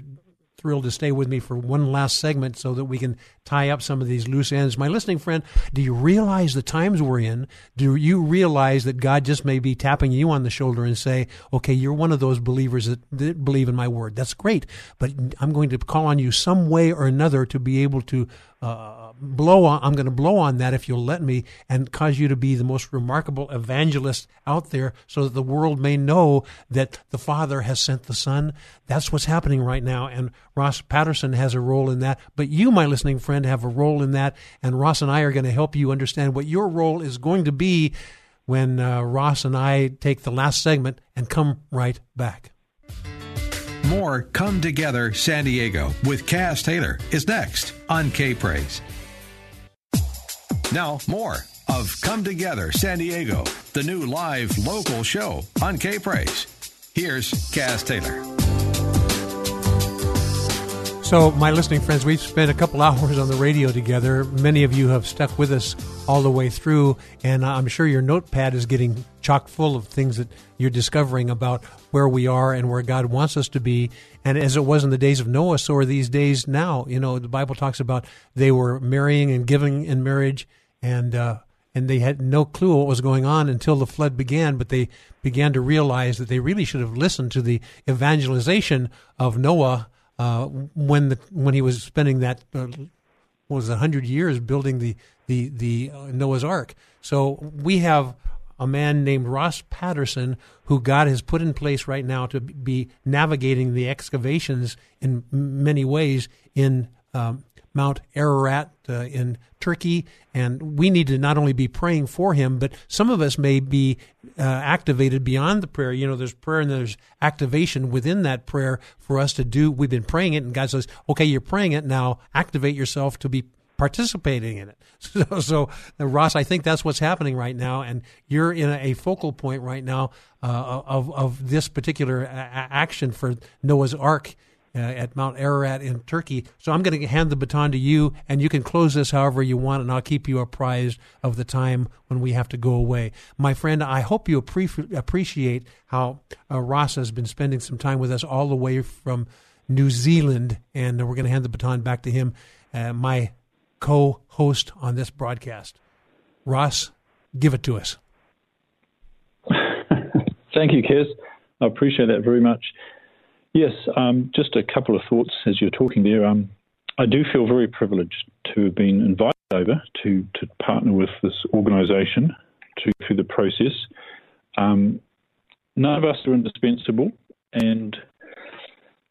thrilled to stay with me for one last segment so that we can tie up some of these loose ends. My listening friend, do you realize the times we're in? Do you realize that God just may be tapping you on the shoulder and say, okay, you're one of those believers that, that believe in my word. That's great. But I'm going to call on you some way or another to be able to uh, blow on, I'm going to blow on that if you'll let me and cause you to be the most remarkable evangelist out there so that the world may know that the Father has sent the Son. That's what's happening right now. And Ross Patterson has a role in that. But you, my listening friend, have a role in that. And Ross and I are going to help you understand what your role is going to be when uh, Ross and I take the last segment and come right back. More Come Together San Diego with Kaz Taylor is next on K Praise. Now, more of Come Together San Diego, the new live local show on K Praise. Here's Kaz Taylor. So, my listening friends, we've spent a couple *laughs* hours on the radio together. Many of you have stuck with us all the way through, and I'm sure your notepad is getting chock full of things that you're discovering about where we are and where God wants us to be. And as it was in the days of Noah, so are these days now. You know, the Bible talks about they were marrying and giving in marriage, and uh, and they had no clue what was going on until the flood began. But they began to realize that they really should have listened to the evangelization of Noah uh, when the when he was spending that uh, was a hundred years building the the the uh, Noah's Ark. So we have a man named Ross Patterson who God has put in place right now to be navigating the excavations in many ways in um, Mount Ararat uh, in Turkey. And we need to not only be praying for him, but some of us may be uh, activated beyond the prayer. You know, there's prayer and there's activation within that prayer for us to do. We've been praying it, and God says, okay, you're praying it now, activate yourself to be participating in it. *laughs* So, so uh, Ross, I think that's what's happening right now, and you're in a focal point right now uh, of of this particular a- action for Noah's Ark. Uh, at Mount Ararat in Turkey. So I'm going to hand the baton to you, and you can close this however you want, and I'll keep you apprised of the time when we have to go away. My friend, I hope you appre- appreciate how uh, Ross has been spending some time with us all the way from New Zealand, and we're going to hand the baton back to him, uh, my co host on this broadcast. Ross, give it to us. *laughs* Thank you, Kaz. I appreciate that very much. Yes, um, just a couple of thoughts as you're talking there. Um, I do feel very privileged to have been invited over to, to partner with this organisation to through the process. Um, none of us are indispensable, and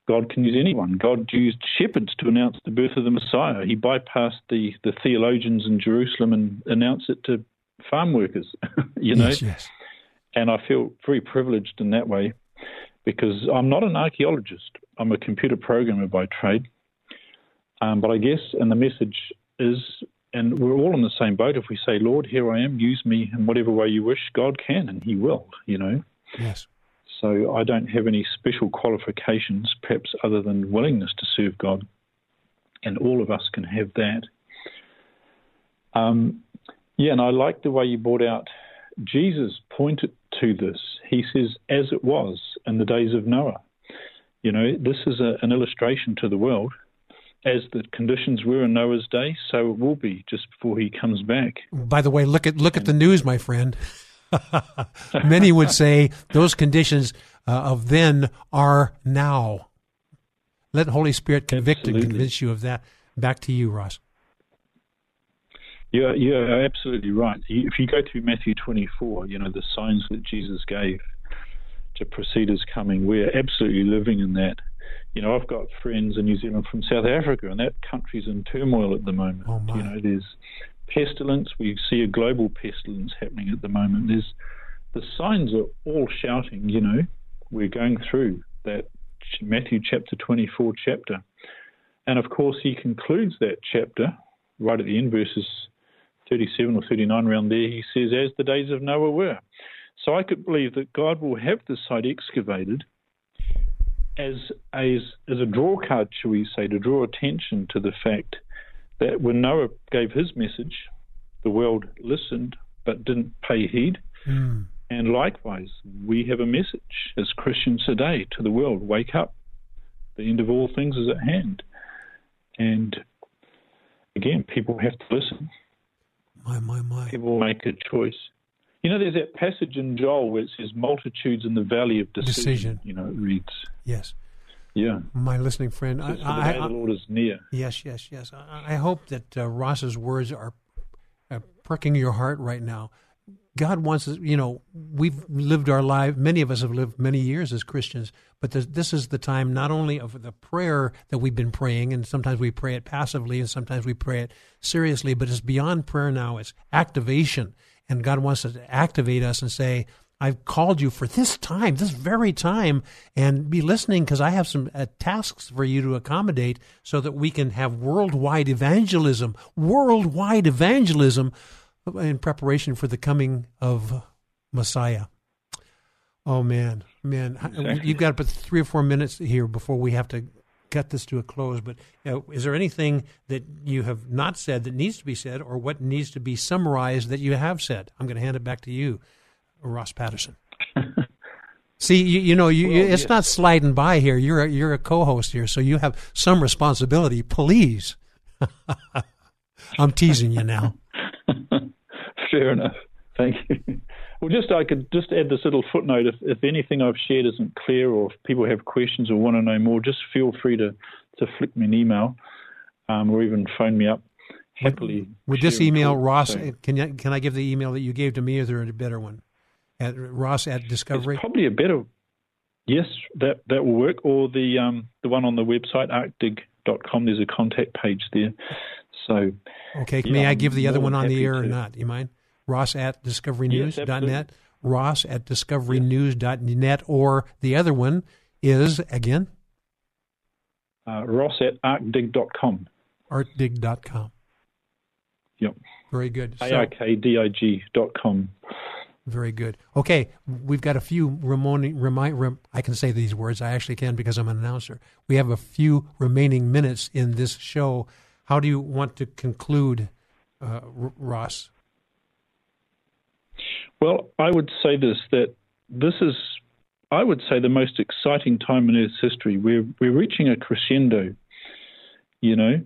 God can use anyone. God used shepherds to announce the birth of the Messiah. He bypassed the, the theologians in Jerusalem and announced it to farm workers, *laughs* you know. Yes, yes. And I feel very privileged in that way because I'm not an archaeologist. I'm a computer programmer by trade. Um, but I guess, and the message is, and we're all in the same boat. If we say, Lord, here I am, use me in whatever way you wish, God can, and He will, you know. Yes. So I don't have any special qualifications, perhaps other than willingness to serve God. And all of us can have that. Um, yeah, and I like the way you brought out Jesus pointed to this. He says, as it was in the days of Noah. You know, this is a, an illustration to the world. As the conditions were in Noah's day, so it will be just before he comes back. By the way, look at look at the news, my friend. *laughs* Many would say those conditions uh, of then are now. Let the Holy Spirit convict Absolutely. and convince you of that. Back to you, Ross. Yeah, you're absolutely right. If you go to Matthew 24, you know, the signs that Jesus gave to precede his coming, we're absolutely living in that. You know, I've got friends in New Zealand from South Africa, and that country's in turmoil at the moment. Oh. You know, there's pestilence. We see a global pestilence happening at the moment. There's the signs are all shouting. You know, we're going through that Matthew chapter 24 chapter, and of course he concludes that chapter right at the end, verses 37 or 39 around there. He says, "As the days of Noah were." So I could believe that God will have this site excavated as as as a draw card, shall we say, to draw attention to the fact that when Noah gave his message, the world listened but didn't pay heed. Mm. And likewise, we have a message as Christians today to the world wake up. The end of all things is at hand. And again, people have to listen. My, my, my. People make a choice. You know, there's that passage in Joel where it says multitudes in the valley of decision. Decision. You know, it reads, Yes. yeah. My listening friend. I, I, I, the Lord is near. Yes, yes, yes. I, I hope that uh, Ross's words are, are pricking your heart right now. God wants us, you know, we've lived our life, many of us have lived many years as Christians, but this, is the time not only of the prayer that we've been praying, and sometimes we pray it passively and sometimes we pray it seriously, but it's beyond prayer now. It's activation. And God wants to activate us and say, I've called you for this time, this very time, and be listening because I have some uh, tasks for you to accommodate so that we can have worldwide evangelism, worldwide evangelism in preparation for the coming of Messiah. Oh man, man, you've got but three or four minutes here before we have to cut this to a close. But uh, is there anything that you have not said that needs to be said, or what needs to be summarized that you have said? I'm going to hand it back to you, Ross Patterson. *laughs* See, you, you know, you, you, Well, it's yes. not sliding by here. You're a, you're a co-host here, so you have some responsibility. Please, *laughs* I'm teasing you now. Fair enough. Thank you. Well, just I could just add this little footnote. If, if anything I've shared isn't clear, or if people have questions or want to know more, just feel free to, to flick me an email, um, or even phone me up. Happily. With this email, talk. Ross, So can you, can I give the email that you gave to me, or is there a better one? At Ross at Discovery. It's probably a better. Yes, that that will work. Or the um the one on the website arcdig.com. There's a contact page there. So Okay, Yeah, may I give the other one on the air or not? You mind? Ross at Yes, discoverynews.net. absolutely. Ross at discoverynews.net. Or the other one is, again, uh, Ross at arcdig.com. artdig.com. Yep. Very good. So, arcdig dot com. Very good. Okay, we've got a few remaining. Remi- rem, I can say these words. I actually can because I'm an announcer. We have a few remaining minutes in this show. How do you want to conclude, uh, R- Ross? Well, I would say this that this is, I would say, the most exciting time in Earth's history. We're we're reaching a crescendo. You know,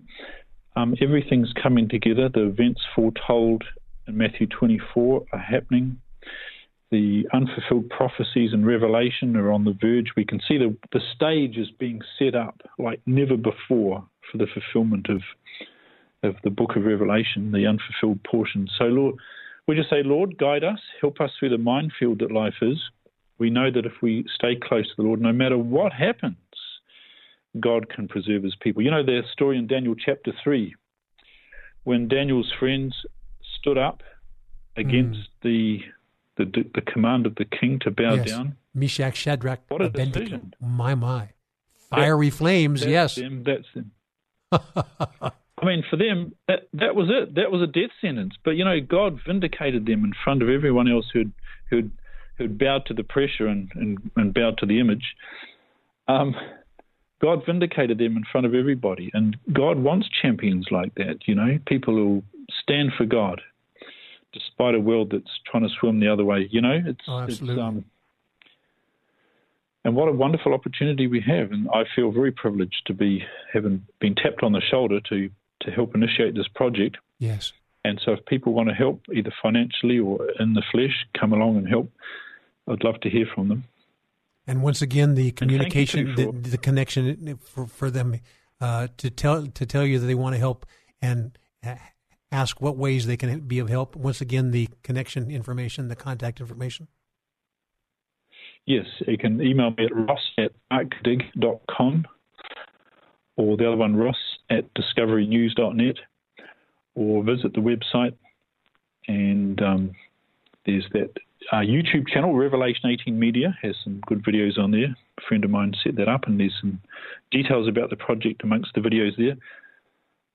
um, everything's coming together. The events foretold in Matthew 24 are happening. The unfulfilled prophecies in Revelation are on the verge. We can see the, the stage is being set up like never before for the fulfillment of of the book of Revelation, the unfulfilled portion. So, Lord, we just say, Lord, guide us, help us through the minefield that life is. We know that if we stay close to the Lord, no matter what happens, God can preserve his people. You know the story in Daniel chapter 3 when Daniel's friends stood up against mm. the, the, the command of the king to bow yes. down. Meshach, Shadrach, what a Abednego. decision. My, my. Fiery flames, that's yes. Them, that's them. *laughs* I mean, for them, that, that was it. That was a death sentence. But, you know, God vindicated them in front of everyone else who'd, who'd, who'd bowed to the pressure and, and, and bowed to the image. Um, God vindicated them in front of everybody. And God wants champions like that, you know, people who stand for God despite a world that's trying to swim the other way. You know, it's, oh, absolutely. It's, um, and what a wonderful opportunity we have. And I feel very privileged to be having been tapped on the shoulder to, to help initiate this project. Yes. And so if people want to help, either financially or in the flesh, come along and help. I'd love to hear from them. And once again, the communication, the, the, connection for, for them uh, to tell to tell you that they want to help and ask what ways they can be of help. Once again, the connection information, the contact information. Yes, you can email me at ross at arcdig.com or the other one, ross at discoverynews.net or visit the website and um, there's that uh, YouTube channel, Revelation 18 Media, has some good videos on there. A friend of mine set that up, and there's some details about the project amongst the videos there.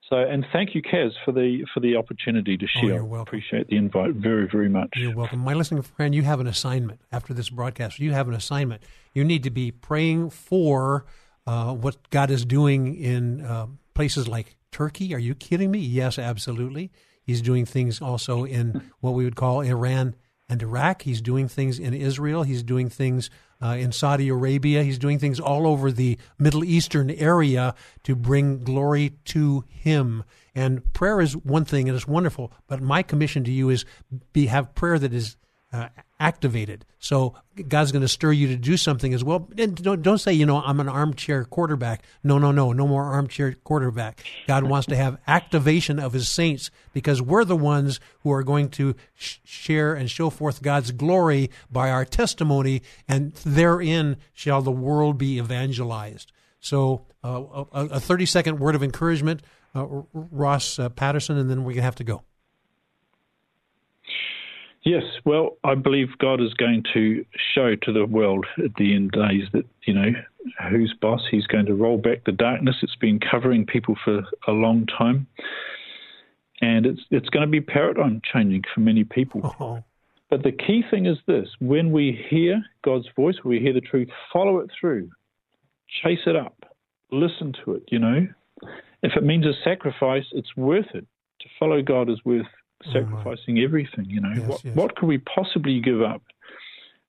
So, and thank you, Kaz, for the for the opportunity to Oh, share. you're welcome. Appreciate the invite very, very much. You're welcome. My listening friend, you have an assignment after this broadcast. You have an assignment. You need to be praying for uh, what God is doing in uh, places like Turkey. Are you kidding me? Yes, absolutely. He's doing things also in *laughs* what we would call Iran and Iraq. He's doing things in Israel. He's doing things uh, in Saudi Arabia. He's doing things all over the Middle Eastern area to bring glory to Him. And prayer is one thing, and it's wonderful. But my commission to you is be have prayer that is uh, activated. So God's going to stir you to do something as well. And don't, don't say, you know, I'm an armchair quarterback. No, no, no, no more armchair quarterback. God wants to have activation of His saints because we're the ones who are going to sh- share and show forth God's glory by our testimony, and therein shall the world be evangelized. So, uh, a 30 second word of encouragement, uh, Ross uh, Patterson, and then to have to go. Yes, well, I believe God is going to show to the world at the end days that, you know, who's boss. He's going to roll back the darkness. It's been covering people for a long time. And it's it's going to be paradigm changing for many people. *laughs* Oh. But the key thing is this when we hear God's voice, when we hear the truth, follow it through, chase it up, listen to it, you know. If it means a sacrifice, it's worth it. To follow God is worth sacrificing everything. You know, Yes, what yes. what could we possibly give up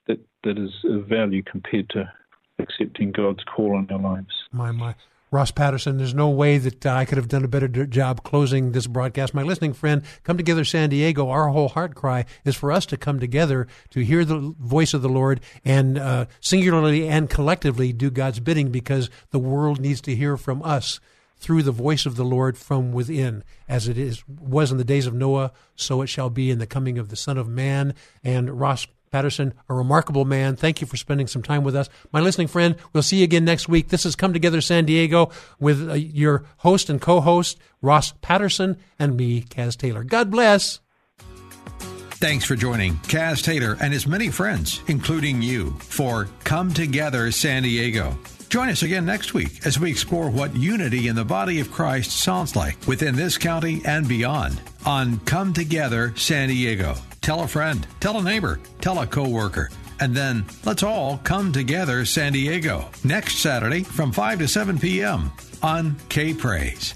that that is of value compared to accepting God's call on our lives? My, my. Ross Patterson, there's no way that uh, I could have done a better job closing this broadcast. My listening friend, Come Together San Diego, our whole heart cry is for us to come together to hear the voice of the Lord and uh, singularly and collectively do God's bidding because the world needs to hear from us through the voice of the Lord from within, as it is was in the days of Noah, so it shall be in the coming of the Son of Man. And Ross Patterson, a remarkable man. Thank you for spending some time with us. My listening friend, we'll see you again next week. This has Come Together San Diego with uh, your host and co host, Ross Patterson, and me, Kaz Taylor. God bless. Thanks for joining Kaz Taylor and his many friends, including you, for Come Together San Diego. Join us again next week as we explore what unity in the body of Christ sounds like within this county and beyond on Come Together San Diego. Tell a friend, tell a neighbor, tell a coworker, and then let's all come together San Diego next Saturday from 5 to 7 p.m. on K Praise.